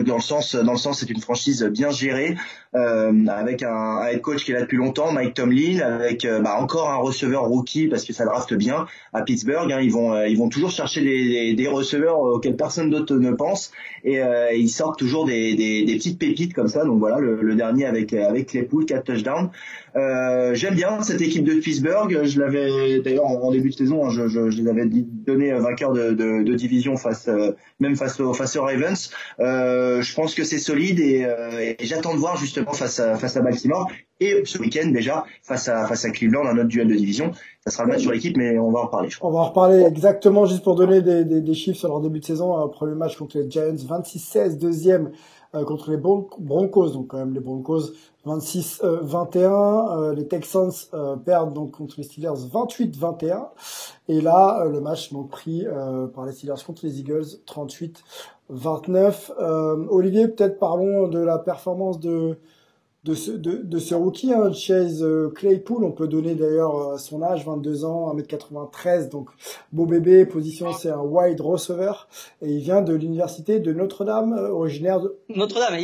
dans le sens dans le sens c'est une franchise bien gérée. Avec un, un, head coach qui est là depuis longtemps, Mike Tomlin, avec bah, encore un receveur rookie parce que ça draft bien, à Pittsburgh. Hein, ils vont euh, ils vont toujours chercher des, des receveurs auxquels personne d'autre ne pense et euh, ils sortent toujours des, des, des, petites pépites comme ça. Donc voilà, le, le dernier avec avec les poules, 4 touchdowns. Euh, J'aime bien cette équipe de Pittsburgh. Je l'avais d'ailleurs en, début de saison, hein, je, je, je, les avais donné vainqueur de, de, de, division face euh, même face aux face aux Ravens. Euh, je pense que c'est solide et, et j'attends de voir justement face à face à Baltimore et ce week-end déjà face à face à Cleveland un autre duel de division. Ça sera le match sur l'équipe, mais on va en reparler. On va en reparler exactement juste pour donner des, des, des chiffres sur leur début de saison. Premier match contre les Giants, 26-16, deuxième euh, contre les Broncos, donc quand même les Broncos 26-21. Euh, euh, les Texans perdent donc contre les Steelers 28-21. Et là, le match donc pris par les Steelers contre les Eagles 38-29. Olivier, peut-être parlons de la performance de de ce, de, ce rookie, hein, Chase euh, Claypool, on peut donner d'ailleurs euh, son âge, 22 ans, 1m93, donc beau bébé, position c'est un wide receiver, et il vient de l'université de Notre-Dame, euh, originaire de... Notre-Dame,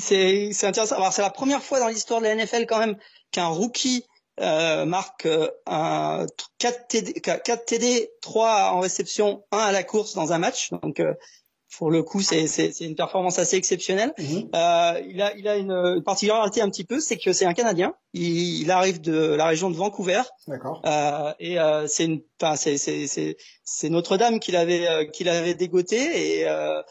c'est intéressant, c'est la première fois dans l'histoire de la NFL quand même qu'un rookie marque un 4 TD, 4 TD, 3 en réception, 1 à la course dans un match, donc pour le coup, c'est une performance assez exceptionnelle. Mhm. Euh, il a, il a une, particularité un petit peu, c'est que c'est un Canadien. Il, il, arrive de la région de Vancouver. D'accord. Euh, et euh, c'est une, c'est Notre-Dame qu'il avait, euh, qu'il avait dégoté et euh,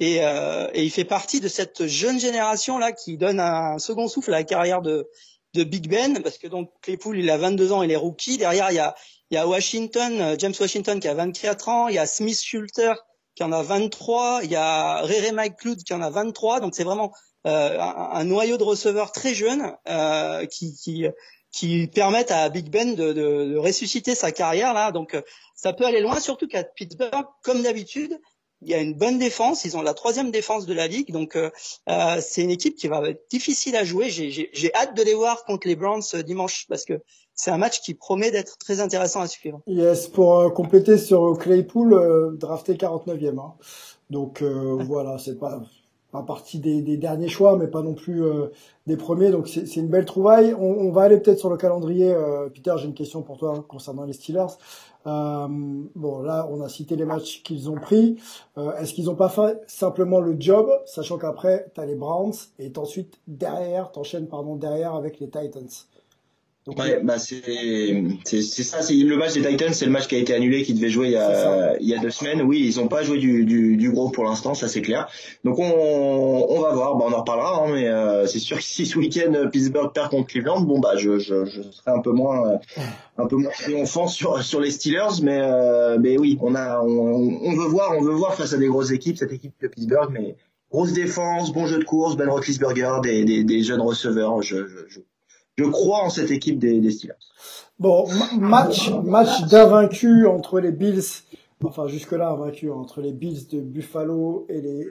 et, euh, et, il fait partie de cette jeune génération là qui donne un second souffle à la carrière de de Big Ben parce que donc Claypool il a 22 ans, il est rookie. Derrière il y a il y a Washington, James Washington qui a 24 ans, il y a Smith Schulter qui en a 23, il y a Rere McLeod qui en a 23, donc c'est vraiment euh, un, noyau de receveurs très jeunes euh, qui, qui, qui permettent à Big Ben de, de, de ressusciter sa carrière là. Donc ça peut aller loin, surtout qu'à Pittsburgh, comme d'habitude, il y a une bonne défense. Ils ont la troisième défense de la ligue, donc euh, euh c'est une équipe qui va être difficile à jouer. J'ai hâte de les voir contre les Browns euh, dimanche parce que c'est un match qui promet d'être très intéressant à suivre. Yes, pour euh, compléter sur Claypool, drafté 49e. Hein. Donc voilà, c'est pas pas partie des, derniers choix, mais pas non plus des premiers. Donc c'est une belle trouvaille. On, va aller peut-être sur le calendrier. Peter, j'ai une question pour toi concernant les Steelers. Euh, bon, là, on a cité les matchs qu'ils ont pris. Euh, Est-ce qu'ils n'ont pas fait simplement le job, sachant qu'après, tu les Browns et ensuite derrière, t'enchaînes pardon derrière avec les Titans? Ouais, bah c'est c'est ça. C'est le match des Titans, c'est le match qui a été annulé, qui devait jouer il y a il y a deux semaines. Oui, ils ont pas joué du du, du gros pour l'instant, ça c'est clair. Donc on on va voir. Bah on en reparlera, hein, mais euh, c'est sûr que si ce week-end euh, Pittsburgh perd contre Cleveland, bon bah je je, je serai un peu moins un peu moins triomphant sur sur les Steelers, mais euh, mais oui, on a on, on veut voir, on veut voir face à des grosses équipes cette équipe de Pittsburgh, mais grosse défense, bon jeu de course, Ben Roethlisberger, des des, des jeunes receveurs. je, je je crois en cette équipe des, des Steelers. Bon, match, match d'invaincu entre les Bills, enfin jusque-là invaincu entre les Bills de Buffalo et les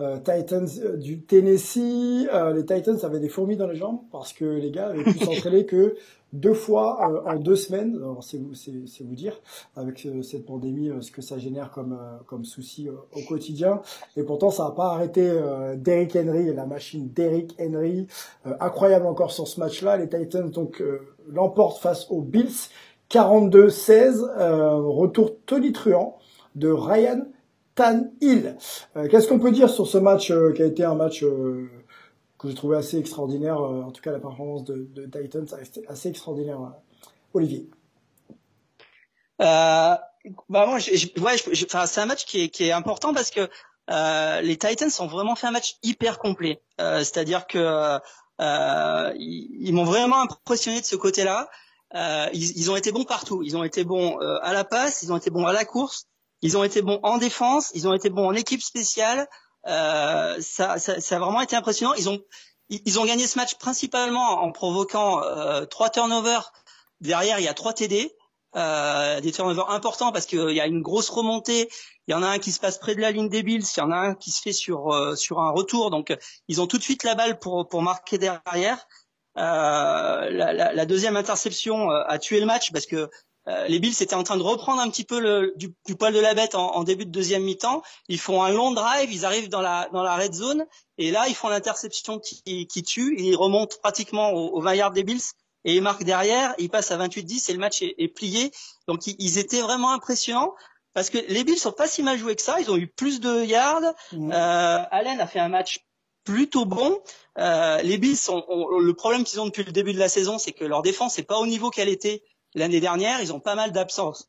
euh, Titans du Tennessee. Euh, les Titans avaient des fourmis dans les jambes parce que les gars avaient pu s'entraîner que deux fois euh, en deux semaines. C'est vous, dire avec euh, cette pandémie euh, ce que ça génère comme comme souci au quotidien. Et pourtant, ça n'a pas arrêté Derrick Henry, la machine Derrick Henry, incroyable encore sur ce match-là. Les Titans donc l'emportent face aux Bills, 42-16. retour tonitruant de Ryan Tannehill. Qu'est-ce qu'on peut dire sur ce match qui a été un match que j'ai trouvé assez extraordinaire. Euh, en tout cas, la performance de, de Titans assez, extraordinaire. Euh, Olivier. Euh, bah moi, ouais, c'est un match qui est, important parce que les Titans ont vraiment fait un match hyper complet. C'est-à-dire que ils, m'ont vraiment impressionné de ce côté-là. Ils, ont été bons partout. Ils ont été bons à la passe, ils ont été bons à la course, ils ont été bons en défense, ils ont été bons en équipe spéciale. Euh, ça, ça, ça, a vraiment été impressionnant. Ils ont, ils ont gagné ce match principalement en provoquant euh, trois turnovers. Derrière, il y a trois TD, euh, des turnovers importants parce qu'il y a une grosse remontée. Il y en a un qui se passe près de la ligne des Bills, il y en a un qui se fait sur euh, sur un retour. Donc, ils ont tout de suite la balle pour pour marquer derrière. Euh, la, la, la, deuxième interception a tué le match parce que euh, les Bills étaient en train de reprendre un petit peu le, du, du poil de la bête en, en, début de deuxième mi-temps. Ils font un long drive, ils arrivent dans la dans la red zone et là ils font l'interception qui, qui tue. Ils remontent pratiquement au, au 20 yards des Bills et ils marquent derrière. Ils passent à 28-10 et le match est, est plié. Donc ils, ils, étaient vraiment impressionnants parce que les Bills sont pas si mal joués que ça. Ils ont eu plus de yards. Mmh. Euh, Allen a fait un match plutôt bon. Euh, les Bills ont, ont le problème qu'ils ont depuis le début de la saison, c'est que leur défense n'est pas au niveau qu'elle était L'année dernière, ils ont pas mal d'absences.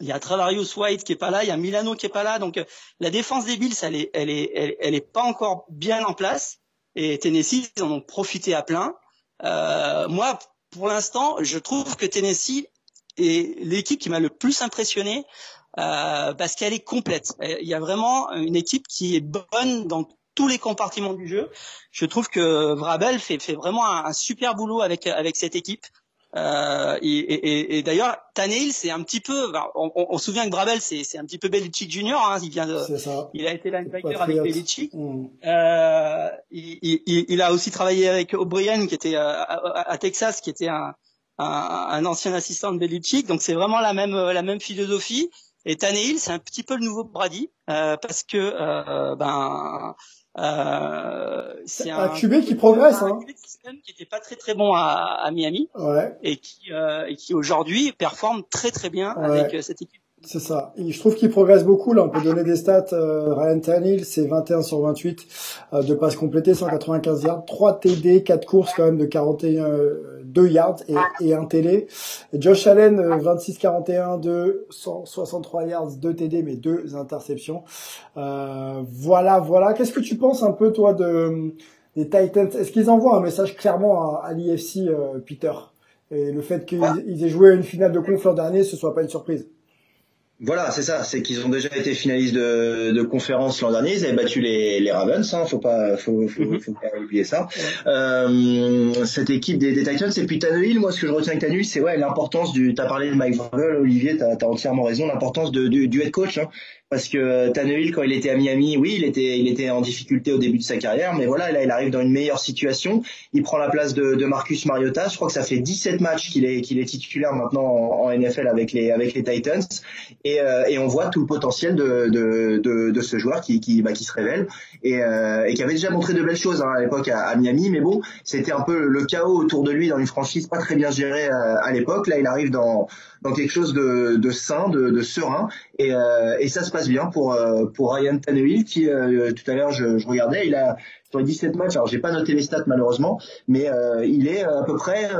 Il y a Travarius White qui est pas là, il y a Milano qui est pas là, donc euh, la défense des Bills, elle est, elle est, elle, est pas encore bien en place. Et Tennessee, ils en ont profité à plein. Euh, moi, pour l'instant, je trouve que Tennessee est l'équipe qui m'a le plus impressionné euh, parce qu'elle est complète. Il y a vraiment une équipe qui est bonne dans tous les compartiments du jeu. Je trouve que Vrabel fait, fait vraiment un, un, super boulot avec avec cette équipe. Euh, et, et, et d'ailleurs, Tannehill, c'est un petit peu. On, on, on se souvient que Brabel, c'est, un petit peu Belichick Junior. Hein, il vient de. Il a été linebacker avec Belichick. Mm. Euh, il, il, il, a aussi travaillé avec O'Brien, qui était à, à, à Texas, qui était un, un, un, ancien assistant de Belichick. Donc c'est vraiment la même la même philosophie. Et Tannehill, c'est un petit peu le nouveau Brady, euh, parce que euh, ben euh, c'est un, QB qui progresse, un hein. qui était pas très très bon à, à Miami ouais. et qui euh, et qui aujourd'hui performe très très bien avec euh, cette équipe. C'est ça. Et je trouve qu'il progresse beaucoup. Là, on peut donner des stats. Euh, Ryan Tannehill, c'est 21 sur 28 euh, de passes complétées, 195 yards, 3 TD, 4 courses quand même de 41, 2 yards et, et 1 TD. Josh Allen, 26-41 de 163 yards, 2 TD, mais 2 interceptions. Euh, voilà, voilà. Qu'est-ce que tu penses un peu, toi, de des Titans? Est-ce qu'ils envoient un message clairement à, à l'IFC, euh, Peter? Et le fait qu'ils aient joué une finale de conf l'an dernier, ce soit pas une surprise voilà, c'est ça. C'est qu'ils ont déjà été finalistes de, de conférence l'an dernier. Ils avaient battu les, les Ravens. Hein, faut pas, faut, faut, mhm. faut pas oublier ça. Euh, cette équipe des, des Titans, et puis Tannehill. Moi, ce que je retiens avec Tannehill, c'est ouais l'importance du. T'as parlé de Mike Vrabel, Olivier. T'as as entièrement raison. L'importance de, du, du head coach. Hein. Parce que Tannehill quand il était à Miami, oui, il était il était en difficulté au début de sa carrière, mais voilà, là il arrive dans une meilleure situation. Il prend la place de, Marcus Mariota. Je crois que ça fait 17 matchs qu'il est qu'il est titulaire maintenant en, NFL avec les avec les Titans et, euh, et on voit tout le potentiel de de, de, ce joueur qui qui bah, qui se révèle et, euh, et qui avait déjà montré de belles choses hein, à l'époque à, Miami, mais bon, c'était un peu le chaos autour de lui dans une franchise pas très bien gérée euh, à l'époque. Là, il arrive dans dans quelque chose de, de sain, de, de serein et, et ça se bien pour euh, pour Ryan Tannehill qui euh, tout à l'heure je, je, regardais, il a sur les 17 matchs, alors j'ai pas noté les stats malheureusement, mais euh, il est à peu près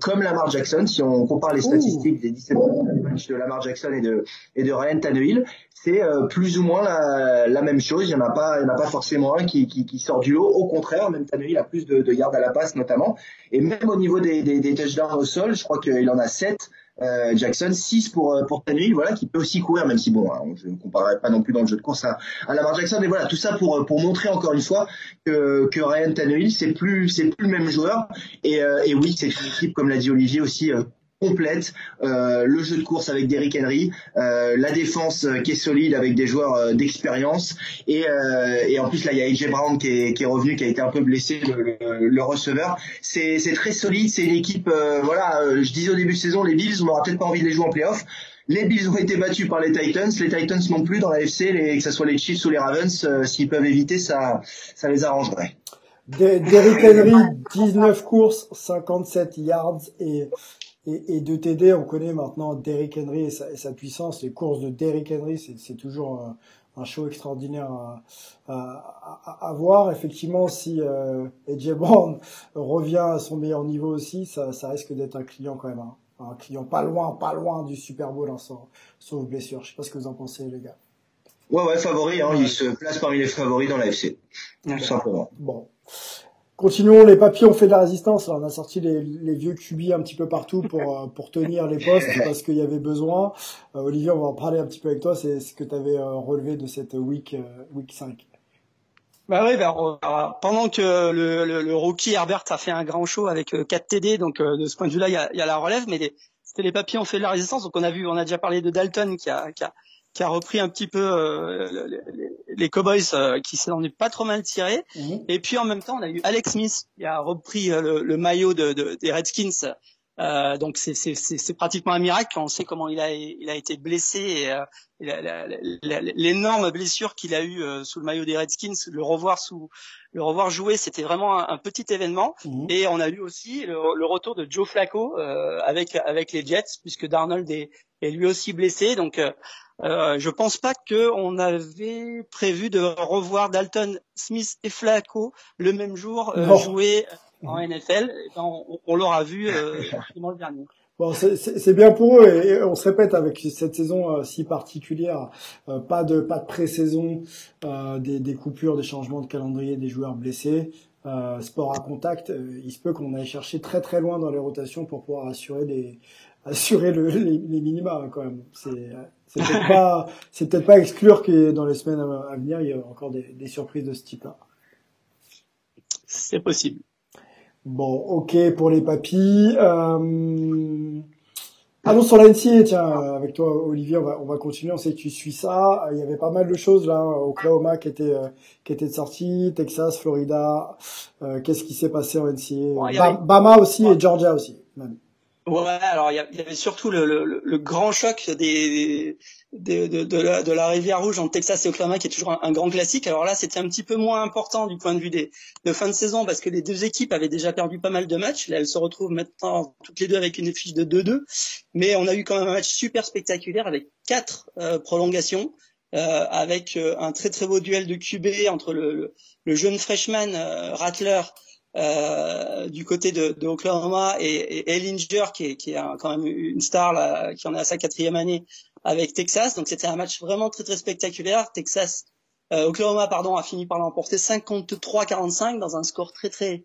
comme Lamar Jackson si on compare les statistiques des 17 matchs de Lamar Jackson et de et de Ryan Tannehill, c'est plus ou moins la, la, même chose. Il y en a pas, il y en a pas forcément un qui, qui, qui, sort du lot. Au contraire, même Tannehill a plus de, de yards à la passe notamment, et même au niveau des, des, des touchdowns au sol, je crois qu'il en a 7 euh, Jackson, 6 pour euh, pour Tannehill, voilà, qui peut aussi courir, même si bon, hein, je ne comparerai pas non plus dans le jeu de course à, à Lamar Jackson, mais voilà, tout ça pour pour montrer encore une fois que que Ryan Tannehill, c'est plus c'est plus le même joueur, et, euh, et oui, c'est une équipe comme l'a dit Olivier aussi euh, complète, euh, le jeu de course avec Derrick Henry, euh, la défense euh, qui est solide avec des joueurs euh, d'expérience et, euh, et en plus là il y a AJ Brown qui est, qui est revenu, qui a été un peu blessé, le, le, receveur. C'est très solide, c'est une équipe, voilà, je disais au début de saison, les Bills, on n'aura peut-être pas envie de les jouer en playoff. Les Bills ont été battus par les Titans, les Titans non plus dans la FC, les, que ce soit les Chiefs ou les Ravens, s'ils peuvent éviter, ça, ça les arrangerait. Derrick Henry, 19 courses, 57 yards et et, et, de TD, on connaît maintenant Derrick Henry et sa, et sa puissance. Les courses de Derrick Henry, c'est toujours un, un, show extraordinaire à, à, à, voir. Effectivement, si euh, AJ Brown revient à son meilleur niveau aussi, ça, ça risque d'être un client quand même. Hein. Un client pas loin, pas loin du Super Bowl, hein, sauf, sauf blessure. Je sais pas ce que vous en pensez, les gars. Ouais, ouais, favori. Hein, Il se place parmi les favoris dans la FC. Tout simplement. Bon. Continuons, les papiers ont fait de la résistance. on a sorti les, les vieux cubis un petit peu partout pour euh, pour tenir les postes parce qu'il y avait besoin. Euh, Olivier, on va en parler un petit peu avec toi. C'est ce que tu avais euh, relevé de cette week week 5. Bah oui, bah, pendant que le, le, le, rookie Herbert a fait un grand show avec 4 TD, donc de ce point de vue-là, il y a, y a, la relève, mais c'était les papiers ont fait de la résistance. Donc on a vu, on a déjà parlé de Dalton qui a, qui a qui a repris un petit peu euh, les, les, Cowboys euh, qui s'en est pas trop mal tiré. Mhm. Et puis en même temps, on a eu Alex Smith qui a repris euh, le, le, maillot de, de, des Redskins. Euh, donc c'est pratiquement un miracle on sait comment il a, il a été blessé et euh, l'énorme blessure qu'il a eu sous le maillot des Redskins, le revoir sous le revoir jouer, c'était vraiment un, petit événement. Mhm. Et on a eu aussi le, le retour de Joe Flacco avec avec les Jets puisque Darnold est, est lui aussi blessé. Donc euh, je pense pas qu'on avait prévu de revoir Dalton Smith et Flacco le même jour euh, jouer en NFL. Ben, on, on l'aura vu euh, le dernier. Bon, c'est bien pour eux et, on se répète avec cette saison euh, si particulière, euh, pas de pas de pré-saison, euh, des, des, coupures, des changements de calendrier, des joueurs blessés, sport à contact. il se peut qu'on aille chercher très très loin dans les rotations pour pouvoir assurer des assurer le, les, les minima hein, quand même. C'est c'est peut-être pas, c'est peut-être pas exclure que dans les semaines à venir, il y a encore des, des surprises de ce type-là. C'est possible. Bon, ok pour les papis. Euh... Allons sur la NCA, tiens, avec toi Olivier, on va, on va continuer, on sait que tu suis ça. Il y avait pas mal de choses là, Oklahoma qui était euh, qui était sorti, Texas, Florida. Euh, Qu'est-ce qui s'est passé en NCA Bama aussi et Georgia aussi. Même. Ouais, alors il y, avait surtout le, le, le grand choc des, des de, de, la, rivière rouge entre Texas et Oklahoma, qui est toujours un, grand classique. Alors là, c'était un petit peu moins important du point de vue des de fin de saison parce que les deux équipes avaient déjà perdu pas mal de matchs. Là, elles se retrouvent maintenant toutes les deux avec une fiche de 2-2, mais on a eu quand même un match super spectaculaire avec quatre euh, prolongations. Euh, avec euh, un très très beau duel de QB entre le, le jeune freshman euh, Rattler euh, du côté de, de Oklahoma et, et Ellinger qui est, qui est quand même une star là, qui en est à sa quatrième année avec Texas. Donc c'était un match vraiment très très spectaculaire. Texas, euh, Oklahoma pardon a fini par l'emporter 53-45 dans un score très très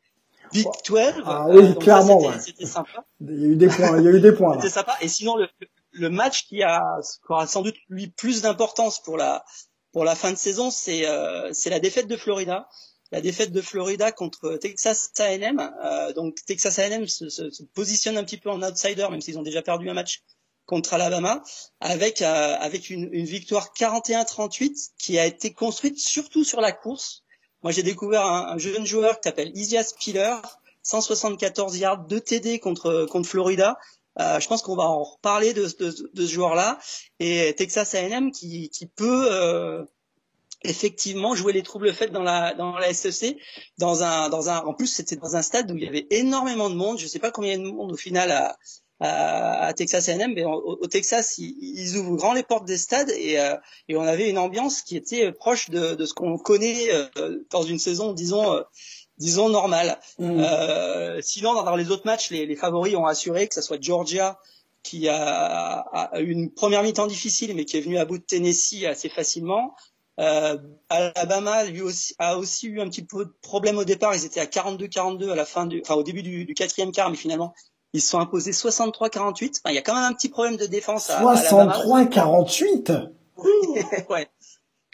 Big 12. Ah oui, euh, clairement. C'était sympa. Il y a eu des points. Il y a eu des points. C'était sympa. Et sinon le, le match qui a, qui aura sans doute lui plus d'importance pour la pour la fin de saison, c'est euh, c'est la défaite de Florida la défaite de Florida contre Texas A&M. Euh, donc Texas A&M se, se, se, positionne un petit peu en outsider, même s'ils ont déjà perdu un match contre Alabama avec euh, avec une, une victoire 41-38 qui a été construite surtout sur la course. Moi, j'ai découvert un, jeune joueur qui s'appelle Isias Spiller, 174 yards, de TD contre contre Florida. Euh, je pense qu'on va en reparler de, de, de ce joueur-là et Texas A&M qui, qui peut euh, effectivement jouer les troubles faits dans la dans la SEC dans un dans un en plus c'était dans un stade où il y avait énormément de monde je sais pas combien de monde au final à à, Texas A&M mais au, Texas ils, ouvrent grand les portes des stades et euh, et on avait une ambiance qui était proche de de ce qu'on connaît dans une saison disons disons normal. Mmh. Euh, sinon, dans les autres matchs, les, les, favoris ont assuré que ce soit Georgia qui a, a, eu une première mi-temps difficile, mais qui est venu à bout de Tennessee assez facilement. Euh, Alabama lui aussi, a aussi eu un petit peu de problème au départ. Ils étaient à 42-42 à la fin du, enfin au début du, du quatrième quart, mais finalement ils se sont imposés 63-48. Enfin, il y a quand même un petit problème de défense. 63-48. ouais.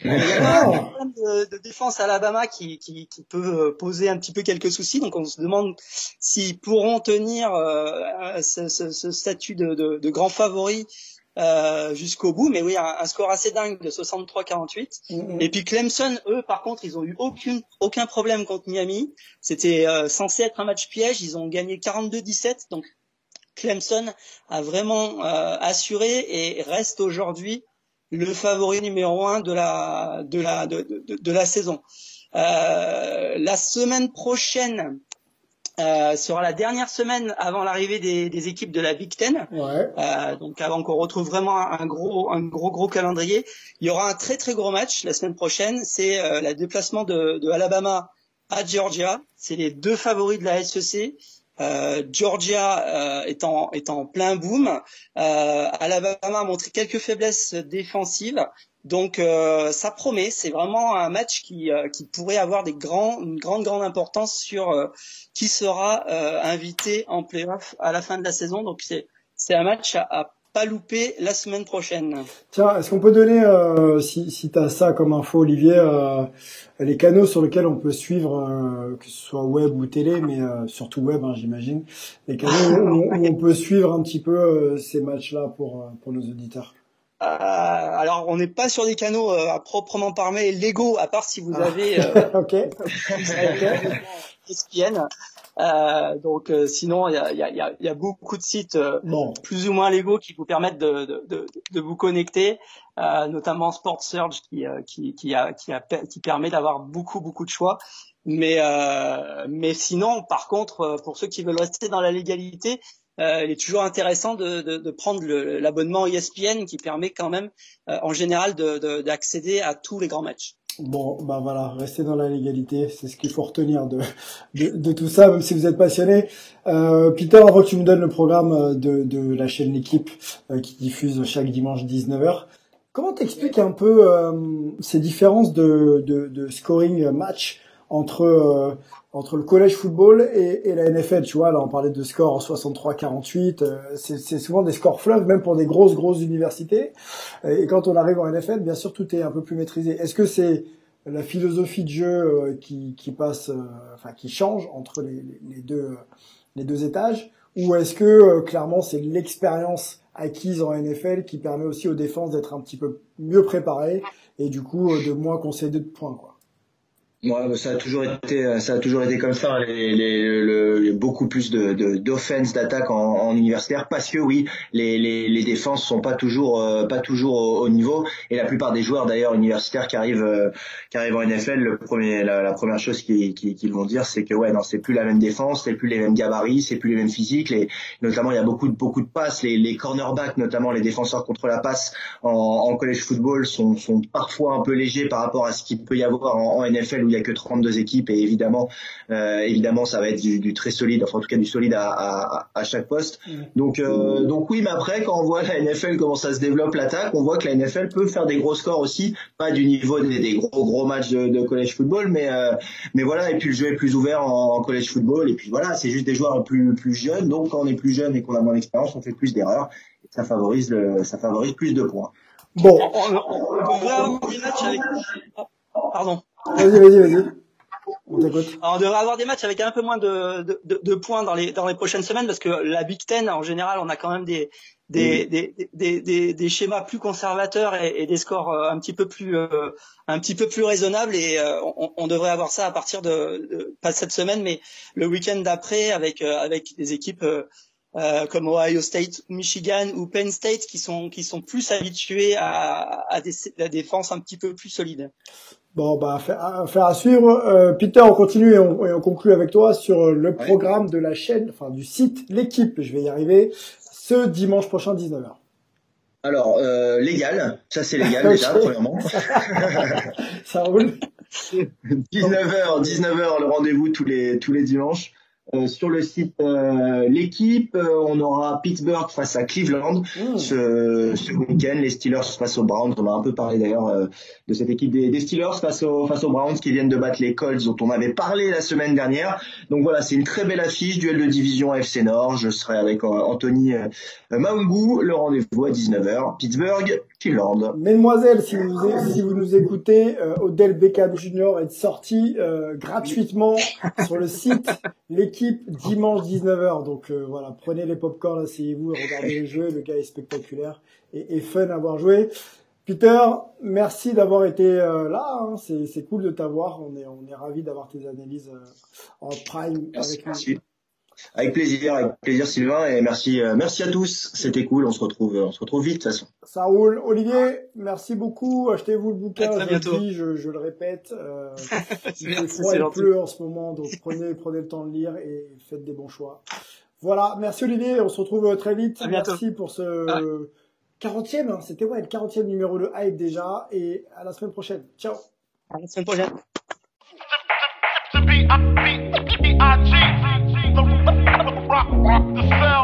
Il y a un problème de, de, défense à Alabama qui, qui, qui, peut euh, poser un petit peu quelques soucis. Donc on se demande s'ils pourront tenir euh, ce, ce, ce, statut de, de, de grand favori euh, jusqu'au bout. Mais oui, un, un, score assez dingue de 63-48. Mm-hmm. Et puis Clemson, eux, par contre, ils ont eu aucune, aucun problème contre Miami. C'était euh, censé être un match piège. Ils ont gagné 42-17. Donc Clemson a vraiment euh, assuré et reste aujourd'hui le favori numéro un de la de la de, de, de la saison. Euh, la semaine prochaine euh, sera la dernière semaine avant l'arrivée des, des, équipes de la Big Ten. Ouais. Euh, donc avant qu'on retrouve vraiment un gros un gros gros calendrier, il y aura un très très gros match la semaine prochaine. C'est euh, le déplacement de, de Alabama à Georgia. C'est les deux favoris de la SEC. Euh, Georgia euh, est, en, est en plein boom. Euh, Alabama a montré quelques faiblesses défensives. Donc euh, ça promet, c'est vraiment un match qui, euh, qui pourrait avoir des grands, une grande grande importance sur qui sera invité en playoff à la fin de la saison. Donc c'est c'est un match à, à pas louper la semaine prochaine. Tiens, est-ce qu'on peut donner, euh, si, si tu as ça comme info, Olivier, euh, les canaux sur lesquels on peut suivre, euh, que ce soit web ou télé, mais surtout web, hein, j'imagine, les canaux où, on peut suivre un petit peu ces matchs-là pour, pour nos auditeurs? Alors, on n'est pas sur des canaux à proprement parler légaux, à part si vous ah. avez ok. ESPN. Euh, donc euh, sinon, il y a, y, a, y a, beaucoup de sites euh, plus ou moins légaux qui vous permettent de, de, de, de vous connecter, euh, notamment Sport Surge qui, qui, qui, a, qui, a, qui permet d'avoir beaucoup beaucoup de choix. Mais mais sinon, par contre, pour ceux qui veulent rester dans la légalité, il est toujours intéressant de, de, de prendre l'abonnement ESPN qui permet quand même, en général, d'accéder à tous les grands matchs. Bon, bah voilà, restez dans la légalité, c'est ce qu'il faut retenir de, de, de, tout ça, même si vous êtes passionné. Euh, Peter, avant que tu me donnes le programme euh, de, de la chaîne L'équipe euh, qui diffuse chaque dimanche 19h, comment t'expliques un peu euh, ces différences de, de scoring match entre euh, entre le collège football et, et, la NFL, tu vois, là on parlait de scores 63-48, euh, c'est souvent des scores fleuves, même pour des grosses grosses universités. Et quand on arrive en NFL, bien sûr, tout est un peu plus maîtrisé. Est-ce que c'est la philosophie de jeu euh, qui, qui passe, enfin qui change entre les, les, deux les deux étages, ou est-ce que clairement c'est l'expérience acquise en NFL qui permet aussi aux défenses d'être un petit peu mieux préparées et du coup de moins concéder de points, quoi? Ouais, ça a toujours été, ça a toujours été comme ça. Hein, les, les, le, beaucoup plus de d'offense, d'attaque en, en, universitaire, parce que oui, les, les, les défenses sont pas toujours, euh, pas toujours au, niveau. Et la plupart des joueurs d'ailleurs universitaires qui arrivent, euh, qui arrivent en NFL, le premier, la, première chose qu'ils qu'ils vont dire, c'est que ouais, non, c'est plus la même défense, c'est plus les mêmes gabarits, c'est plus les mêmes physiques. Les, notamment, il y a beaucoup de beaucoup de passes. Les, les cornerbacks, notamment les défenseurs contre la passe en, en college football, sont, sont parfois un peu légers par rapport à ce qu'il peut y avoir en NFL il y a que 32 équipes et évidemment, euh, évidemment, ça va être du, très solide, enfin en tout cas du solide à, à, chaque poste. Donc, euh, donc oui, mais après, quand on voit la NFL comment ça se développe l'attaque, on voit que la NFL peut faire des gros scores aussi, pas du niveau des, gros gros matchs de, college football, mais euh, mais voilà, et puis le jeu est plus ouvert en, college football, et puis voilà, c'est juste des joueurs plus plus jeunes, donc quand on est plus jeune et qu'on a moins d'expérience, on fait plus d'erreurs, et ça favorise le, ça favorise plus de points. Bon, on, on, on des matchs avec. Pardon. Vas-y, vas-y, vas-y. On Alors, on devrait avoir des matchs avec un peu moins de, de, de, points dans les, dans les prochaines semaines parce que la Big Ten, en général, on a quand même des, des, des, des, des, des, schémas plus conservateurs et, et, des scores un petit peu plus un petit peu plus raisonnables et on, on, devrait avoir ça à partir de, de, pas cette semaine mais le week-end d'après avec avec des équipes euh, comme Ohio State, Michigan ou Penn State qui sont qui sont plus habitués à, à des à des défenses un petit peu plus solides. Bon bah faire, à suivre. Euh, Peter, on continue et on, et on, conclut avec toi sur le programme de la chaîne, enfin du site l'équipe. Je vais y arriver. Ce dimanche prochain 19h. Alors euh, légal, ça c'est légal déjà premièrement. ça roule. 19h, 19h le rendez-vous tous les tous les dimanches. Euh, sur le site euh, l'équipe, euh, on aura Pittsburgh face à Cleveland mmh. ce, ce week-end, les Steelers face aux Browns. On a un peu parlé d'ailleurs de cette équipe des, Steelers face aux, face aux Browns qui viennent de battre les Colts dont on avait parlé la semaine dernière. Donc voilà, c'est une très belle affiche, duel de division FC Nord. Je serai avec Anthony Maungu, le rendez-vous à 19h. Pittsburgh, Cleveland. Mesdemoiselles, si vous, si vous nous écoutez, Odell Beckham Jr. est sorti gratuitement sur le site l'équipe dimanche 19h. Donc euh, voilà, prenez les popcorn, asseyez-vous et regardez les jeux. Le gars est spectaculaire et, fun à voir jouer. Peter, merci d'avoir été euh, là. Hein. C'est cool de t'avoir. On est, on est ravis d'avoir tes analyses euh, en prime avec nous. Avec plaisir, avec plaisir Sylvain et merci, euh, merci à tous. C'était cool. On se retrouve, on se retrouve vite de toute façon. Ça roule. Olivier, merci beaucoup. Achetez-vous le bouquin. Je, je, je, le répète. Euh, il froid et pleut en ce moment, donc prenez, prenez le temps de lire et faites des bons choix. Voilà. Merci Olivier. On se retrouve très vite. Merci pour ce 40e. Hein. C'était ouais le 40e numéro de Hype déjà et à la semaine prochaine. Ciao. À la semaine prochaine. rock the cell.